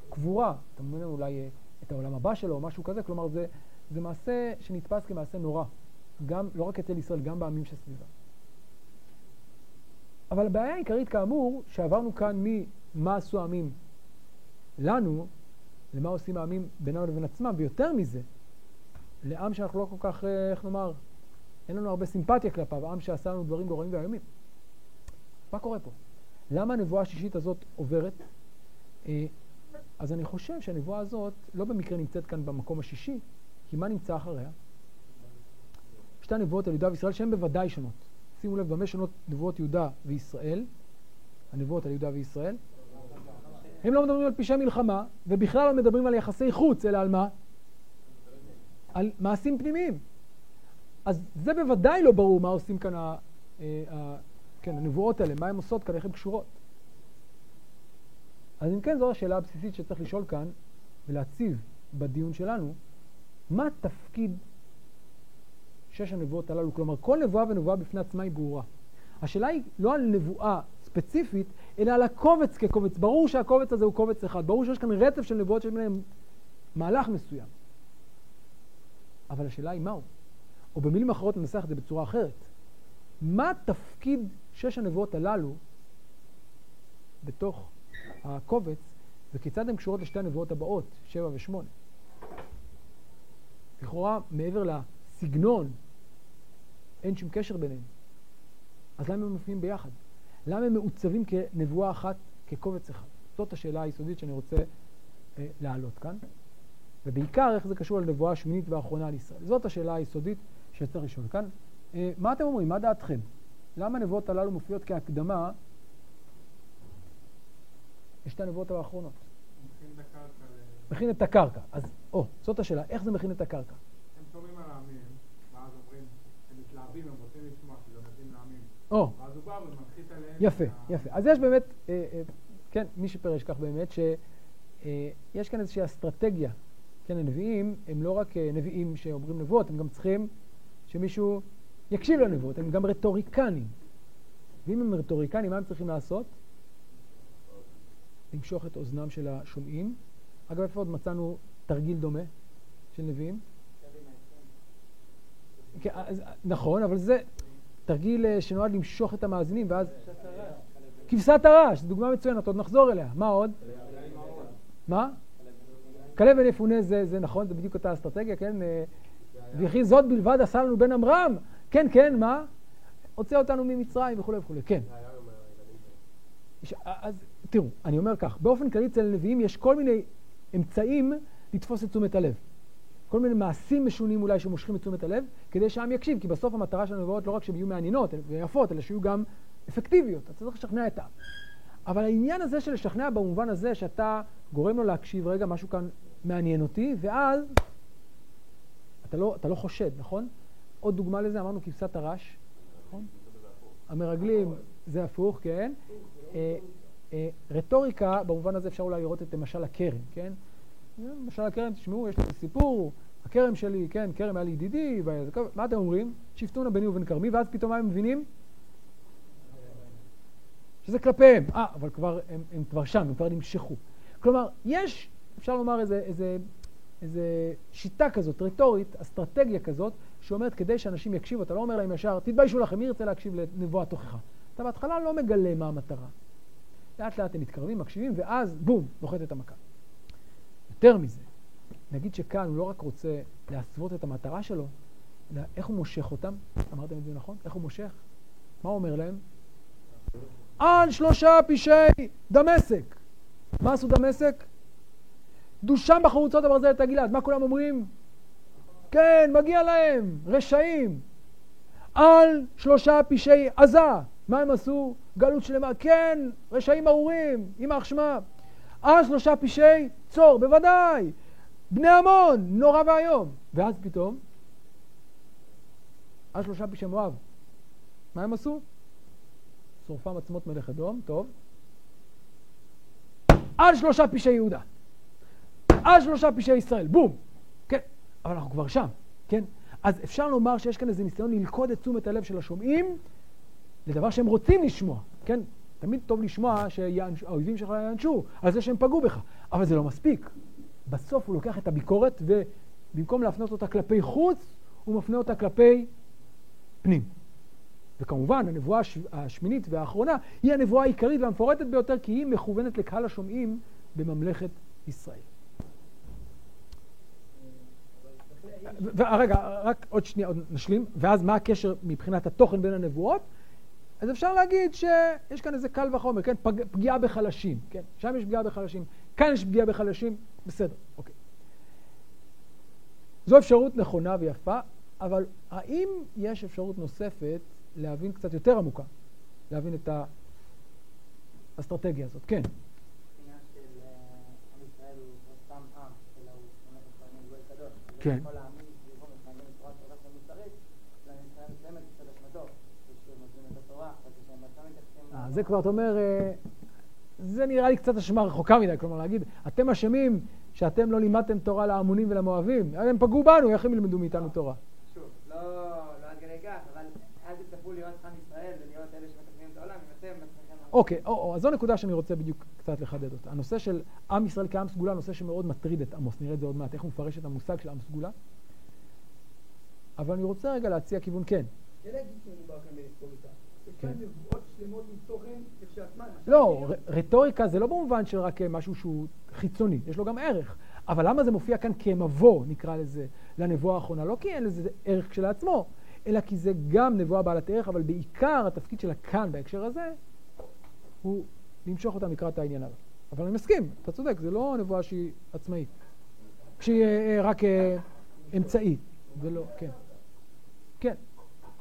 קבורה, אתה מונע אולי את העולם הבא שלו או משהו כזה, כלומר זה, זה מעשה שנתפס כמעשה נורא, גם, לא רק אצל ישראל, גם בעמים שסביבה. אבל הבעיה העיקרית כאמור, שעברנו כאן ממה עשו העמים לנו, למה עושים העמים בינם לבין עצמם, ויותר מזה, לעם שאנחנו לא כל כך, אה, איך נאמר, אין לנו הרבה סימפתיה כלפיו, עם שעשה לנו דברים גורמים ואיומים. מה קורה פה? למה הנבואה השישית הזאת עוברת? אז אני חושב שהנבואה הזאת לא במקרה נמצאת כאן במקום השישי, כי מה נמצא אחריה? שתי הנבואות על יהודה וישראל שהן בוודאי שונות. שימו לב במה שונות נבואות יהודה וישראל, הנבואות על יהודה וישראל. הם לא מדברים על פשעי מלחמה, ובכלל לא מדברים על יחסי חוץ, אלא על מה? על מעשים פנימיים. אז זה בוודאי לא ברור מה עושים כאן ה, אה, ה, כן, הנבואות האלה, מה הן עושות כאן, איך הן קשורות. אז אם כן, זו השאלה הבסיסית שצריך לשאול כאן ולהציב בדיון שלנו, מה תפקיד שש הנבואות הללו? כלומר, כל נבואה ונבואה בפני עצמה היא ברורה. השאלה היא לא על נבואה ספציפית, אלא על הקובץ כקובץ. ברור שהקובץ הזה הוא קובץ אחד, ברור שיש כאן רצף של נבואות שיש ביניהם מהלך מסוים. אבל השאלה היא מהו? או במילים אחרות ננסח את זה בצורה אחרת. מה תפקיד שש הנבואות הללו בתוך הקובץ, וכיצד הן קשורות לשתי הנבואות הבאות, שבע ושמונה? לכאורה, מעבר לסגנון, אין שום קשר ביניהם. אז למה הם מופיעים ביחד? למה הם מעוצבים כנבואה אחת כקובץ אחד? זאת השאלה היסודית שאני רוצה אה, להעלות כאן, ובעיקר איך זה קשור לנבואה השמינית והאחרונה על ישראל. זאת השאלה היסודית שצריך לשאול כאן. אה, מה אתם אומרים? מה דעתכם? למה הנבואות הללו מופיעות כהקדמה לשתי הנבואות האחרונות? מכין את הקרקע. אז, או, זאת השאלה, איך זה מכין את הקרקע? הם שומעים על העמים, ואז אומרים, הם מתלהבים, הם רוצים לשמוע, כי לא מביאים לעמים. או. ואז הוא בא ומנחית עליהם. יפה, יפה. אז יש באמת, אה, אה, כן, מי שפרש כך באמת, שיש אה, כאן איזושהי אסטרטגיה. כן, הנביאים הם לא רק נביאים שאומרים נבואות, הם גם צריכים שמישהו יקשיב לנבואות, הם גם רטוריקנים. ואם הם רטוריקנים, מה הם צריכים לעשות? למשוך את אוזנם של השומעים. אגב, איפה עוד מצאנו תרגיל דומה של נביאים? כן, נכון, אבל זה תרגיל אה, שנועד למשוך את המאזינים, ואז... כבשת הרש, זו דוגמה מצוינת, עוד נחזור אליה. מה עוד? מה? כלב בן יפונה זה, זה נכון, זה בדיוק אותה אסטרטגיה, כן? אה, וכי זאת בלבד עשה לנו בן עמרם. כן, כן, מה? הוצא אותנו ממצרים וכולי וכולי, כן. אז תראו, אני אומר כך, באופן כללי אצל הנביאים יש כל מיני אמצעים לתפוס את תשומת הלב. כל מיני מעשים משונים אולי שמושכים את תשומת הלב, כדי שהעם יקשיב, כי בסוף המטרה של הנבואות לא רק שהן יהיו מעניינות ויפות, אלא שיהיו גם אפקטיביות. אתה צריך לשכנע את העם. אבל העניין הזה של לשכנע במובן הזה שאתה גורם לו להקשיב, רגע, משהו כאן מעניין אותי, ואז אתה לא, אתה לא חושד, נכון? עוד דוגמה לזה, אמרנו כבשת הרש, נכון? המרגלים זה הפוך, כן? אה, אה, רטוריקה, במובן הזה אפשר אולי לראות את למשל הכרם, כן? למשל הכרם, תשמעו, יש לי סיפור, הכרם שלי, כן, כרם היה לי ידידי, מה אתם אומרים? שפטונה ביני ובין כרמי, ואז פתאום מה הם מבינים? שזה כלפיהם. אה, אבל כבר, הם, הם כבר שם, הם כבר נמשכו. כלומר, יש, אפשר לומר איזה, איזה, איזה שיטה כזאת, רטורית, אסטרטגיה כזאת, שאומרת כדי שאנשים יקשיבו, אתה לא אומר להם ישר, תתביישו לכם, מי ירצה להקשיב לנבואת תוכחה? אתה בהתחלה לא מגלה מה המטרה. לאט לאט הם מתקרבים, מקשיבים, ואז בום, נוחת את המכה. יותר מזה, נגיד שכאן הוא לא רק רוצה להסוות את המטרה שלו, אלא איך הוא מושך אותם? אמרתם את זה נכון? איך הוא מושך? מה הוא אומר להם? על שלושה פשעי דמשק. מה עשו דמשק? דושם בחרוצות הברזל את הגלעד. מה כולם אומרים? כן, מגיע להם, רשעים. על שלושה פשעי עזה. מה הם עשו? גלות שלמה. כן, רשעים ארורים, יימח שמם. על שלושה פשעי צור, בוודאי. בני עמון, נורא ואיום. ואז פתאום, על שלושה פשעי מואב. מה הם עשו? שורפם עצמות מלך אדום, טוב. על שלושה פשעי יהודה. על שלושה פשעי ישראל, בום. כן, אבל אנחנו כבר שם, כן? אז אפשר לומר שיש כאן איזה ניסיון ללכוד את תשומת הלב של השומעים לדבר שהם רוצים לשמוע, כן? תמיד טוב לשמוע שהאויבים שלך יענשו על זה שהם פגעו בך, אבל זה לא מספיק. בסוף הוא לוקח את הביקורת ובמקום להפנות אותה כלפי חוץ, הוא מפנה אותה כלפי פנים. וכמובן, הנבואה השמינית והאחרונה היא הנבואה העיקרית והמפורטת ביותר, כי היא מכוונת לקהל השומעים בממלכת ישראל. רגע, רק עוד שנייה, עוד נשלים, ואז מה הקשר מבחינת התוכן בין הנבואות? אז אפשר להגיד שיש כאן איזה קל וחומר, כן? פג, פגיעה בחלשים, כן? שם יש פגיעה בחלשים, כאן יש פגיעה בחלשים, בסדר, אוקיי. זו אפשרות נכונה ויפה, אבל האם יש אפשרות נוספת להבין קצת יותר עמוקה, להבין את האסטרטגיה הזאת? כן. כן. זה כבר, אתה אומר, אה, זה נראה לי קצת אשמה רחוקה מדי, כלומר להגיד, אתם אשמים שאתם לא לימדתם תורה להמונים ולמואבים, הם פגעו בנו, איך הם ילמדו מאיתנו תורה? שוב, לא, לא עד כדי כך, אבל אל תצטרכו להיות עם ישראל ולהיות אלה שמתקנים את העולם, אם אתם בעצמכם... אוקיי, אז זו נקודה שאני רוצה בדיוק קצת לחדד אותה. הנושא של עם ישראל כעם סגולה, נושא שמאוד מטריד את עמוס, נראה את זה עוד מעט, איך הוא מפרש את המושג של עם סגולה. אבל אני רוצה רגע להציע כיוון כן. כן לא, רטוריקה זה לא במובן של רק משהו שהוא חיצוני, יש לו גם ערך. אבל למה זה מופיע כאן כמבוא, נקרא לזה, לנבואה האחרונה? לא כי אין לזה ערך כשלעצמו, אלא כי זה גם נבואה בעלת ערך, אבל בעיקר התפקיד שלה כאן, בהקשר הזה, הוא למשוך אותם לקראת העניין הבא. אבל אני מסכים, אתה צודק, זה לא נבואה שהיא עצמאית. שהיא אה, רק אה, אמצעי, ולא, כן. כן.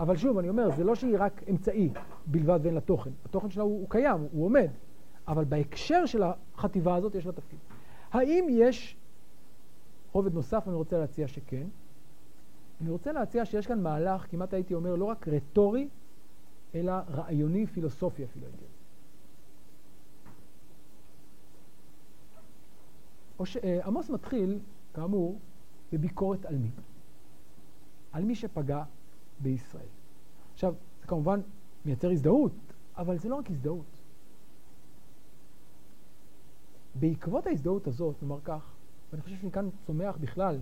אבל שוב, אני אומר, זה לא שהיא רק אמצעי בלבד ואין לה תוכן. התוכן שלה הוא, הוא קיים, הוא עומד. אבל בהקשר של החטיבה הזאת יש לה תפקיד. האם יש רובד נוסף? אני רוצה להציע שכן. אני רוצה להציע שיש כאן מהלך, כמעט הייתי אומר, לא רק רטורי, אלא רעיוני, פילוסופי אפילו הייתי אומר. אה, עמוס מתחיל, כאמור, בביקורת על מי? על מי שפגע בישראל. עכשיו, זה כמובן מייצר הזדהות, אבל זה לא רק הזדהות. בעקבות ההזדהות הזאת, נאמר כך, ואני חושב שמכאן צומח בכלל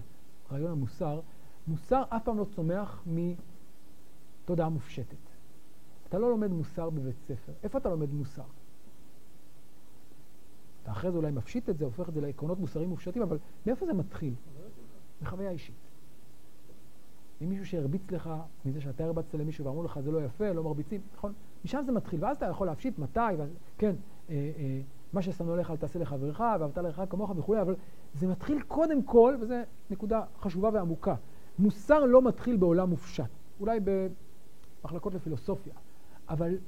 רעיון המוסר, מוסר אף פעם לא צומח מתודעה מופשטת. אתה לא לומד מוסר בבית ספר. איפה אתה לומד מוסר? אתה אחרי זה אולי מפשיט את זה, הופך את זה לעקרונות מוסריים מופשטים, אבל מאיפה זה מתחיל? מחוויה אישית. אם מישהו שהרביץ לך מזה שאתה הרבצת למישהו ואמרו לך זה לא יפה, לא מרביצים, נכון? משם זה מתחיל, ואז אתה יכול להפשיט מתי, ואז, כן, אה, אה, מה ששמנו לך אל תעשה לחברך, ואהבת לך כמוך וכולי, אבל זה מתחיל קודם כל, וזו נקודה חשובה ועמוקה, מוסר לא מתחיל בעולם מופשט, אולי במחלקות לפילוסופיה, אבל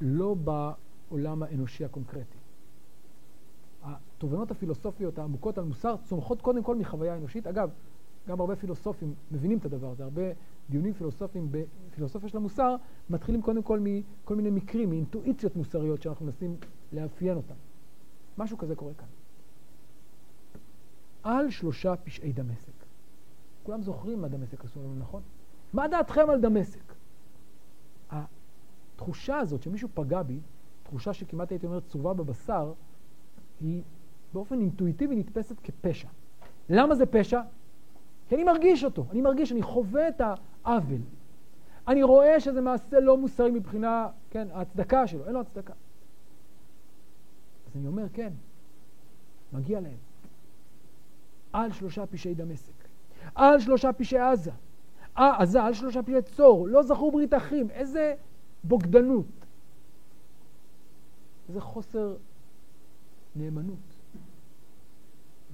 לא בעולם האנושי הקונקרטי. התובנות הפילוסופיות העמוקות על מוסר צומחות קודם כל מחוויה אנושית. אגב, גם הרבה פילוסופים מבינים את הדבר הזה. הרבה דיונים פילוסופיים בפילוסופיה של המוסר מתחילים קודם כל מכל מיני מקרים, מאינטואיציות מוסריות שאנחנו מנסים לאפיין אותן. משהו כזה קורה כאן. על שלושה פשעי דמשק. כולם זוכרים מה דמשק עשו לנו, נכון? מה דעתכם על דמשק? התחושה הזאת שמישהו פגע בי, תחושה שכמעט הייתי אומר צרובה בבשר, היא באופן אינטואיטיבי נתפסת כפשע. למה זה פשע? כי אני מרגיש אותו, אני מרגיש, אני חווה את העוול. אני רואה שזה מעשה לא מוסרי מבחינה, כן, ההצדקה שלו, אין לו הצדקה. אז אני אומר, כן, מגיע להם. על שלושה פשעי דמשק, על שלושה פשעי עזה, אה, עזה, על שלושה פשעי צור, לא זכו ברית אחים, איזה בוגדנות, איזה חוסר נאמנות,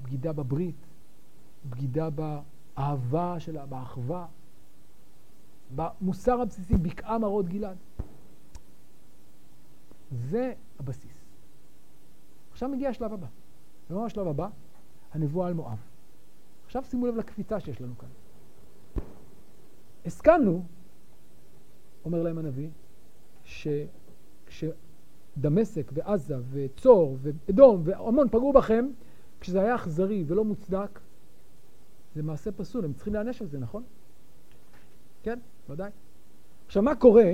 בגידה בברית, בגידה באהבה שלה, באחווה, במוסר הבסיסי, בקעה מראות גלעד. זה הבסיס. עכשיו מגיע השלב הבא. ומה השלב הבא? הנבואה על מואב. עכשיו שימו לב לקפיצה שיש לנו כאן. הסכמנו, אומר להם הנביא, שכש... דמשק ועזה וצור ואדום והמון פגעו בכם, כשזה היה אכזרי ולא מוצדק, זה מעשה פסול, הם צריכים להיענש על זה, נכון? כן, ודאי. עכשיו, מה קורה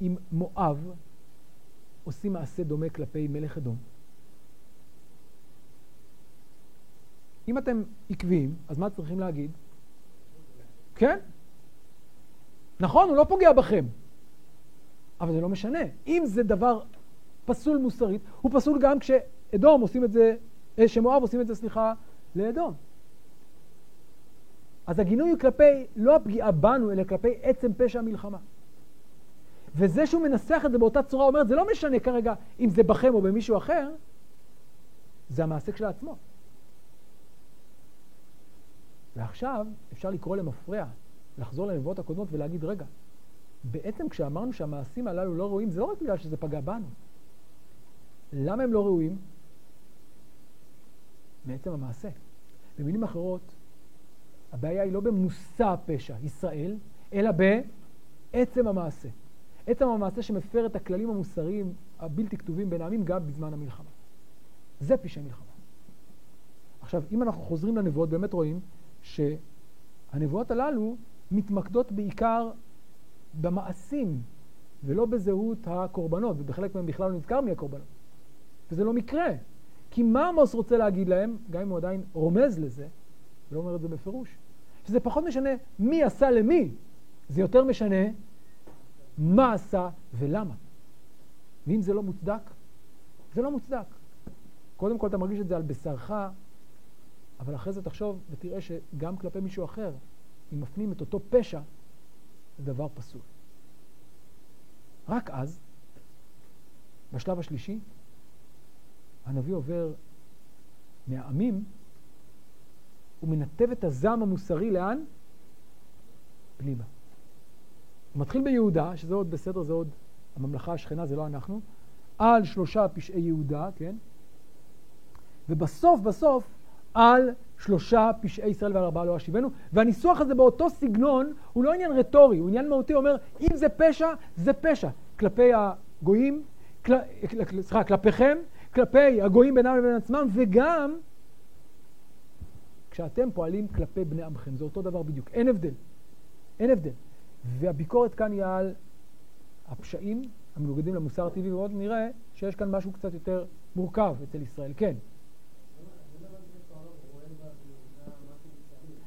אם מואב עושים מעשה דומה כלפי מלך אדום? אם אתם עקביים, אז מה צריכים להגיד? כן? נכון, הוא לא פוגע בכם. אבל זה לא משנה. אם זה דבר פסול מוסרית, הוא פסול גם כשאדום עושים את זה, אה, שמואב עושים את זה, סליחה, לאדום. אז הגינוי הוא כלפי, לא הפגיעה בנו, אלא כלפי עצם פשע המלחמה. וזה שהוא מנסח את זה באותה צורה, אומר, זה לא משנה כרגע אם זה בכם או במישהו אחר, זה המעשה כשלעצמו. ועכשיו אפשר לקרוא למפרע, לחזור לנבואות הקודמות ולהגיד, רגע, בעצם כשאמרנו שהמעשים הללו לא ראויים, זה לא רק בגלל שזה פגע בנו, למה הם לא ראויים? מעצם המעשה. במילים אחרות, הבעיה היא לא במושא הפשע, ישראל, אלא בעצם המעשה. עצם המעשה שמפר את הכללים המוסריים הבלתי כתובים בין העמים גם בזמן המלחמה. זה פשעי מלחמה. עכשיו, אם אנחנו חוזרים לנבואות, באמת רואים שהנבואות הללו מתמקדות בעיקר במעשים ולא בזהות הקורבנות, ובחלק מהם בכלל לא נזכר מי הקורבנות. וזה לא מקרה. כי מה עמוס רוצה להגיד להם, גם אם הוא עדיין רומז לזה, ולא אומר את זה בפירוש, שזה פחות משנה מי עשה למי, זה יותר משנה מה עשה ולמה. ואם זה לא מוצדק, זה לא מוצדק. קודם כל אתה מרגיש את זה על בשרך, אבל אחרי זה תחשוב ותראה שגם כלפי מישהו אחר, אם מפנים את אותו פשע, זה דבר פסול. רק אז, בשלב השלישי, הנביא עובר מהעמים, הוא מנתב את הזעם המוסרי לאן? פנימה. הוא מתחיל ביהודה, שזה עוד בסדר, זה עוד הממלכה השכנה, זה לא אנחנו, על שלושה פשעי יהודה, כן? ובסוף, בסוף, על שלושה פשעי ישראל ועל ארבעה לא אשיבנו, והניסוח הזה באותו סגנון הוא לא עניין רטורי, הוא עניין מהותי, הוא אומר, אם זה פשע, זה פשע. כלפי הגויים, כל, סליחה, כלפיכם, כלפי הגויים בינם לבין עצמם, וגם כשאתם פועלים כלפי בני עמכם. זה אותו דבר בדיוק, אין הבדל. אין הבדל. והביקורת כאן היא על הפשעים המנוגדים למוסר הטבעי, ועוד נראה שיש כאן משהו קצת יותר מורכב אצל ישראל. כן.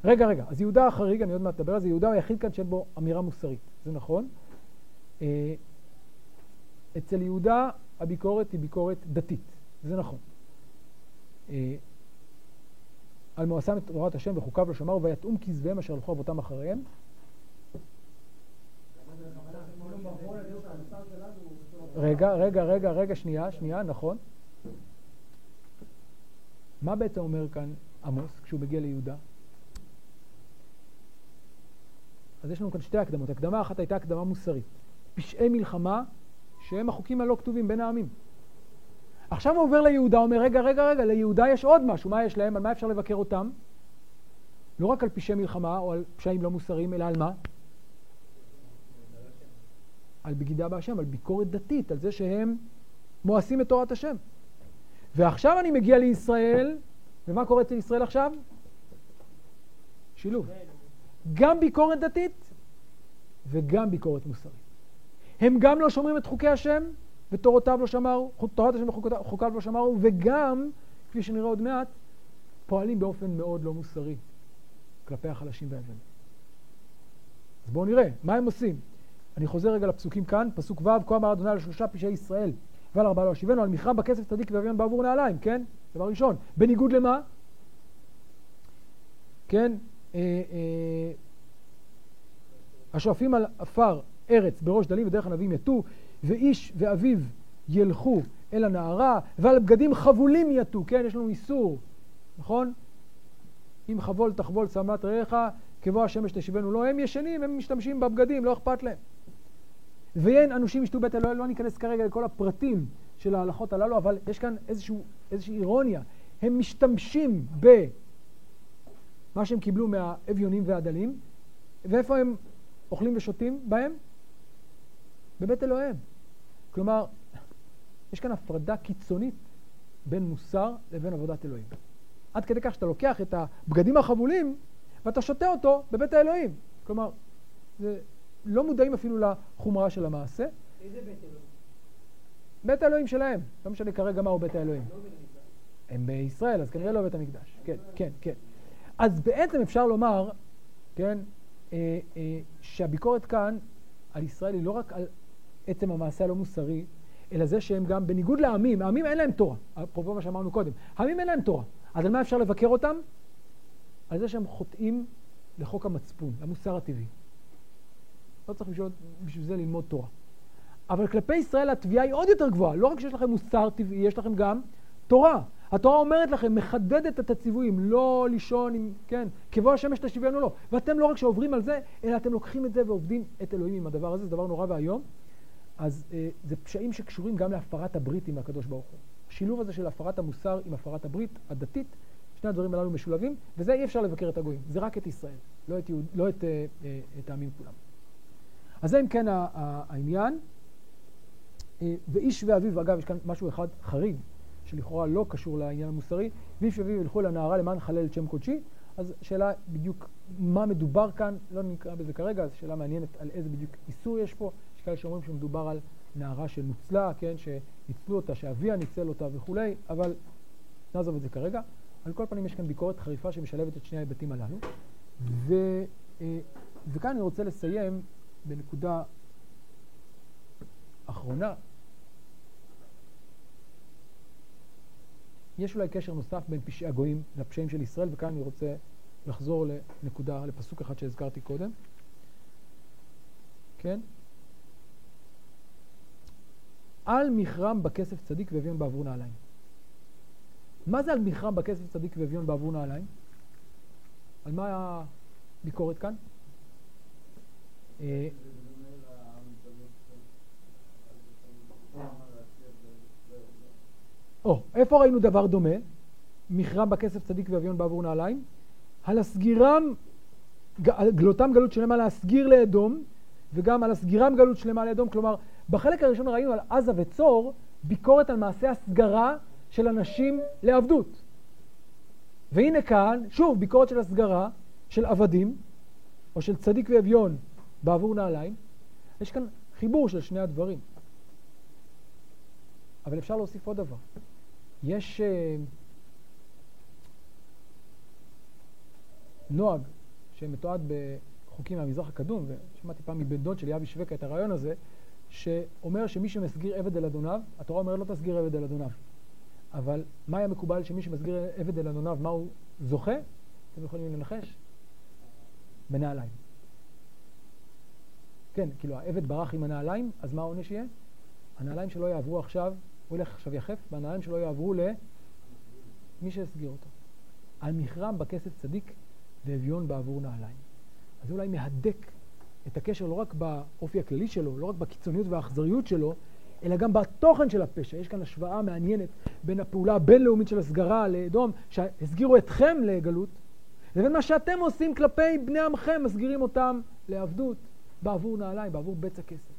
רגע, רגע, אז יהודה החריג, אני עוד מעט אדבר על זה, יהודה היחיד כאן שאין בו אמירה מוסרית, זה נכון. אה, אצל יהודה הביקורת היא ביקורת דתית, זה נכון. על מואסם את תורת השם וחוקיו לא שמרו ויתאום כזביהם אשר הלכו אבותם אחריהם. רגע, רגע, רגע, רגע, שנייה, שנייה, נכון. מה בעצם אומר כאן עמוס כשהוא מגיע ליהודה? אז יש לנו כאן שתי הקדמות. הקדמה אחת הייתה הקדמה מוסרית. פשעי מלחמה שהם החוקים הלא כתובים בין העמים. עכשיו הוא עובר ליהודה, אומר, רגע, רגע, רגע, ליהודה יש עוד משהו, מה יש להם? על מה אפשר לבקר אותם? לא רק על פשעי מלחמה או על פשעים לא מוסריים, אלא על מה? על בגידה בהשם, על ביקורת דתית, על זה שהם מואסים את תורת השם. ועכשיו אני מגיע לישראל, ומה קורה אצל ישראל עכשיו? שילוב. גם ביקורת דתית וגם ביקורת מוסרית. הם גם לא שומרים את חוקי השם, ותורותיו לא שמרו, תורת השם וחוקיו לא שמרו, וגם, כפי שנראה עוד מעט, פועלים באופן מאוד לא מוסרי כלפי החלשים והאבן. אז בואו נראה, מה הם עושים? אני חוזר רגע לפסוקים כאן, פסוק ו', כה אמר אדוני על שלושה פשעי ישראל ועל ארבעה לא אשיבנו, על מכרם בכסף צדיק ואביון בעבור נעליים, כן? דבר ראשון. בניגוד למה? כן? אה, אה, השואפים על עפר ארץ בראש דלים ודרך הנביאים יטו, ואיש ואביו ילכו אל הנערה, ועל בגדים חבולים יטו, כן? יש לנו איסור, נכון? אם חבול תחבול צמת רעך, כבוא השמש תשיבנו. לא, הם ישנים, הם משתמשים בבגדים, לא אכפת להם. ואין אנושים ישתו בית אלוהים, לא ניכנס כרגע לכל הפרטים של ההלכות הללו, אבל יש כאן איזשהו, איזושהי אירוניה. הם משתמשים במה שהם קיבלו מהאביונים והדלים, ואיפה הם אוכלים ושותים בהם? בבית אלוהים. כלומר, יש כאן הפרדה קיצונית בין מוסר לבין עבודת אלוהים. עד כדי כך שאתה לוקח את הבגדים החבולים ואתה שותה אותו בבית האלוהים. כלומר, זה לא מודעים אפילו לחומרה של המעשה. איזה בית אלוהים? בית האלוהים שלהם. לא משנה כרגע מהו בית האלוהים. לא הם בישראל, אז כנראה לא בית המקדש. כן, כן, כן. אז בעצם אפשר לומר, כן, אה, אה, שהביקורת כאן על ישראל היא לא רק על עצם המעשה הלא מוסרי, אלא זה שהם גם, בניגוד לעמים, העמים אין להם תורה, אפרופו מה שאמרנו קודם, העמים אין להם תורה. אז על מה אפשר לבקר אותם? על זה שהם חוטאים לחוק המצפון, למוסר הטבעי. לא צריך בשביל, בשביל זה ללמוד תורה. אבל כלפי ישראל התביעה היא עוד יותר גבוהה. לא רק שיש לכם מוסר טבעי, יש לכם גם תורה. התורה אומרת לכם, מחדדת את הציוויים, לא לישון עם, כן, כבוא השמש תשיבנו לו. ואתם לא רק שעוברים על זה, אלא אתם לוקחים את זה ועובדים את אלוהים עם הדבר הזה, זה דבר נורא ואיום. אז אה, זה פשעים שקשורים גם להפרת הברית עם הקדוש ברוך הוא. השילוב הזה של הפרת המוסר עם הפרת הברית הדתית, שני הדברים הללו משולבים, וזה אי אפשר לבקר את הגויים, זה רק את ישראל, לא את, יהוד, לא את, אה, אה, את העמים כולם. אז זה אם כן העניין. אה, ואיש ואביו, אגב, יש כאן משהו אחד חריג, שלכאורה לא קשור לעניין המוסרי, ואיש ואביו ילכו לנערה למען חלל את שם קודשי, אז שאלה בדיוק מה מדובר כאן, לא נקרא בזה כרגע, זו שאלה מעניינת על איזה בדיוק איסור יש פה. יש כאלה שאומרים שמדובר על נערה שנוצלה, כן, שניצלו אותה, שאביה ניצל אותה וכולי, אבל נעזוב את זה כרגע. על כל פנים יש כאן ביקורת חריפה שמשלבת את שני ההיבטים הללו. ו, אה, וכאן אני רוצה לסיים בנקודה אחרונה. יש אולי קשר נוסף בין פשעי הגויים לפשעים של ישראל, וכאן אני רוצה לחזור לנקודה, לפסוק אחד שהזכרתי קודם. כן? על מכרם בכסף צדיק והביאם בעבור נעליים. מה זה על מכרם בכסף צדיק ואביון בעבור נעליים? על מה הביקורת כאן? אה, או, איפה ראינו דבר דומה? מכרם בכסף צדיק ואביון בעבור נעליים? על הסגירם, גלותם גלות שלמה להסגיר לאדום, וגם על הסגירם גלות שלמה לאדום. כלומר, בחלק הראשון ראינו על עזה וצור ביקורת על מעשה הסגרה של אנשים לעבדות. והנה כאן, שוב, ביקורת של הסגרה של עבדים, או של צדיק ואביון בעבור נעליים. יש כאן חיבור של שני הדברים. אבל אפשר להוסיף עוד דבר. יש uh, נוהג שמתועד בחוקים מהמזרח הקדום, ושמעתי פעם מבן דוד של יאבי שווקה את הרעיון הזה, שאומר שמי שמסגיר עבד אל אדוניו, התורה אומרת לא תסגיר עבד אל אדוניו. אבל מה היה מקובל שמי שמסגיר עבד אל אדוניו, מה הוא זוכה? אתם יכולים לנחש? בנעליים. כן, כאילו העבד ברח עם הנעליים, אז מה העונש יהיה? הנעליים שלו יעברו עכשיו, הוא ילך עכשיו יחף, והנעליים שלו יעברו למי שהסגיר אותו. על מכרם בכסף צדיק ואביון בעבור נעליים. אז זה אולי מהדק את הקשר לא רק באופי הכללי שלו, לא רק בקיצוניות והאכזריות שלו, אלא גם בתוכן של הפשע. יש כאן השוואה מעניינת בין הפעולה הבינלאומית של הסגרה לאדום, שהסגירו אתכם לגלות, לבין מה שאתם עושים כלפי בני עמכם, מסגירים אותם לעבדות בעבור נעליים, בעבור בצע כסף.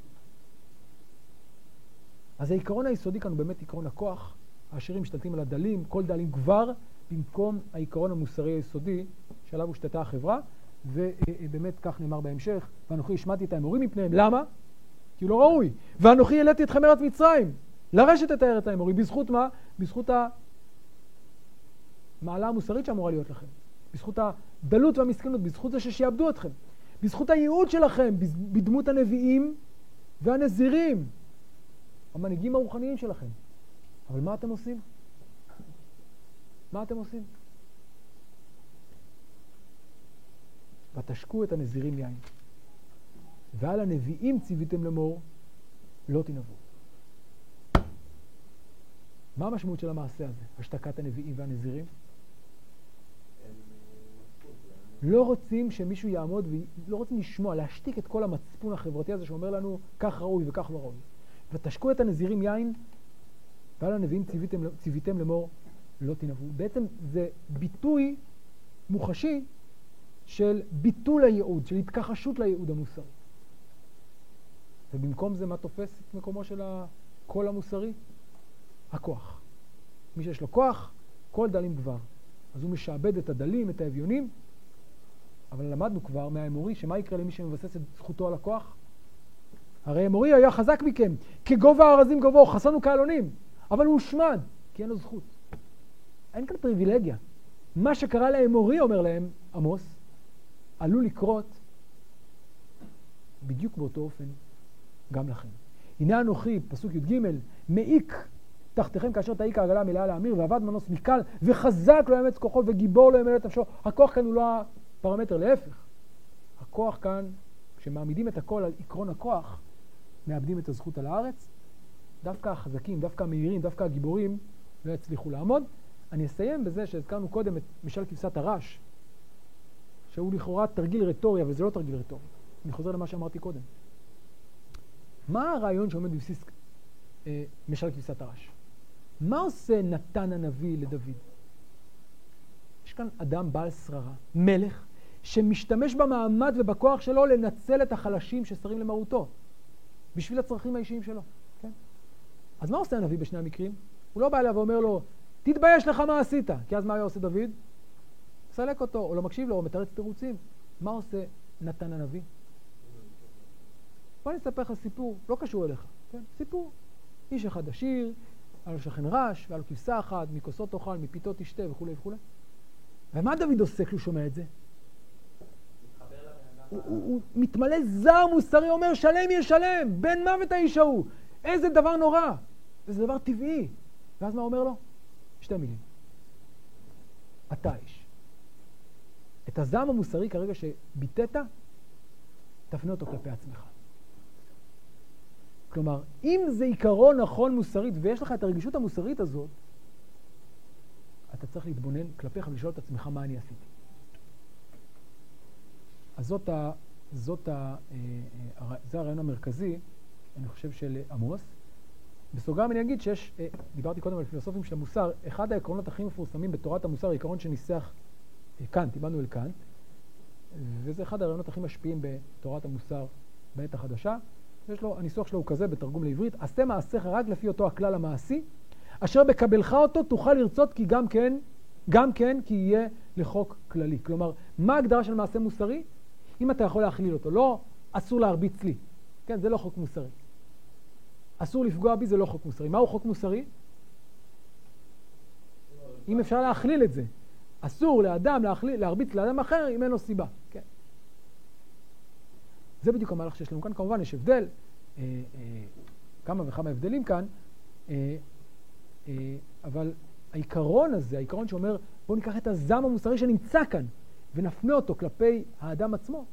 אז העיקרון היסודי כאן הוא באמת עיקרון הכוח. העשירים משתלטים על הדלים, כל דלים כבר, במקום העיקרון המוסרי היסודי שעליו הושתתה החברה, ובאמת כך נאמר בהמשך, ואנוכי השמעתי את האמורים מפניהם. למה? כי לא ראוי. ואנוכי העליתי אתכם ארץ מצרים, לרשת את הארץ האמורי. בזכות מה? בזכות המעלה המוסרית שאמורה להיות לכם. בזכות הדלות והמסכנות, בזכות זה ששיעבדו אתכם. בזכות הייעוד שלכם, בדמות הנביאים והנזירים, המנהיגים הרוחניים שלכם. אבל מה אתם עושים? מה אתם עושים? ותשקו את הנזירים יין. ועל הנביאים ציוויתם לאמור, לא תנבאו. מה המשמעות של המעשה הזה, השתקת הנביאים והנזירים? לא רוצים שמישהו יעמוד ולא רוצים לשמוע, להשתיק את כל המצפון החברתי הזה שאומר לנו כך ראוי וכך לא ראוי. ותשקו את הנזירים יין, ועל הנביאים ציוויתם לאמור לא תנבאו. בעצם זה ביטוי מוחשי של ביטול הייעוד, של התכחשות לייעוד המוסרי. ובמקום זה מה תופס את מקומו של הקול המוסרי? הכוח. מי שיש לו כוח, כל דלים גבר. אז הוא משעבד את הדלים, את האביונים, אבל למדנו כבר מהאמורי שמה יקרה למי שמבסס את זכותו על הכוח? הרי האמורי היה חזק מכם, כגובה הארזים גובהו, חסנו כעלונים, אבל הוא הושמד, כי אין לו זכות. אין כאן פריבילגיה. מה שקרה לאמורי, אומר להם עמוס, עלול לקרות בדיוק באותו אופן גם לכם. הנה אנוכי, פסוק י"ג, מעיק תחתיכם כאשר תעיק העגלה מלאה להמיר, ועבד מנוס מקל, וחזק לא יאמץ כוחו, וגיבור לא ימלא את נפשו. הכוח כאן הוא לא הפרמטר, להפך. הכוח כאן, כשמעמידים את הכל על עקרון הכוח, מאבדים את הזכות על הארץ. דווקא החזקים, דווקא המהירים, דווקא הגיבורים לא יצליחו לעמוד. אני אסיים בזה שהזכרנו קודם את משל כבשת הרש, שהוא לכאורה תרגיל רטורי, אבל זה לא תרגיל רטורי. אני חוזר למה שאמרתי קודם. מה הרעיון שעומד בבסיס אה, משל כבשת הרש? מה עושה נתן הנביא לדוד? יש כאן אדם בעל שררה, מלך, שמשתמש במעמד ובכוח שלו לנצל את החלשים שסרים למרותו, בשביל הצרכים האישיים שלו. כן? אז מה עושה הנביא בשני המקרים? הוא לא בא אליו ואומר לו, תתבייש לך מה עשית, כי אז מה היה עושה דוד? מסלק אותו, או לא מקשיב לו, או מתרץ תירוצים. מה עושה נתן הנביא? בוא אני אספר לך סיפור, לא קשור אליך, כן? סיפור. איש אחד עשיר, היה לו שכן רש, והיה לו כבשה אחת, מכוסות תאכל, מפיתות תשתה וכולי וכולי. ומה דוד עושה כשהוא שומע את זה? הוא, הוא, הוא מתמלא זר מוסרי, אומר שלם ישלם, בן מוות האיש ההוא. איזה דבר נורא. וזה דבר טבעי. ואז מה אומר לו? שתי מילים. אתה איש. את הזעם המוסרי כרגע שביטאת, תפנה אותו כלפי עצמך. כלומר, אם זה עיקרון נכון מוסרית ויש לך את הרגישות המוסרית הזאת, אתה צריך להתבונן כלפיך ולשאול את עצמך מה אני עשיתי. אז זאת ה... זאת ה... אה, אה, זה הרעיון המרכזי, אני חושב, של עמוס. בסוגריים אני אגיד שיש, אה, דיברתי קודם על פילוסופים של המוסר, אחד העקרונות הכי מפורסמים בתורת המוסר, העיקרון שניסח קאנט, עמנואל קאנט, וזה אחד הרעיונות הכי משפיעים בתורת המוסר בעת החדשה. יש לו, הניסוח שלו הוא כזה בתרגום לעברית, עשה מעשיך רק לפי אותו הכלל המעשי, אשר בקבלך אותו תוכל לרצות כי גם כן, גם כן כי יהיה לחוק כללי. כלומר, מה ההגדרה של מעשה מוסרי? אם אתה יכול להכליל אותו. לא אסור להרביץ לי, כן, זה לא חוק מוסרי. אסור לפגוע בי זה לא חוק מוסרי. מהו חוק מוסרי? אם אפשר להכליל את זה. אסור לאדם להרביץ לאדם אחר אם אין לו סיבה. כן. זה בדיוק המהלך שיש לנו כאן. כמובן יש הבדל, אה, אה, כמה וכמה הבדלים כאן, אה, אה, אבל העיקרון הזה, העיקרון שאומר בואו ניקח את הזעם המוסרי שנמצא כאן ונפנה אותו כלפי האדם עצמו,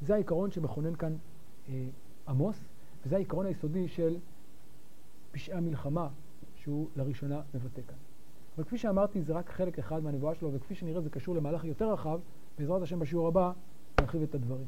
זה העיקרון שמכונן כאן אה, עמוס, וזה העיקרון היסודי של פשעי המלחמה שהוא לראשונה מבטא כאן. אבל כפי שאמרתי, זה רק חלק אחד מהנבואה שלו, וכפי שנראה זה קשור למהלך יותר רחב, בעזרת השם בשיעור הבא נרחיב את הדברים.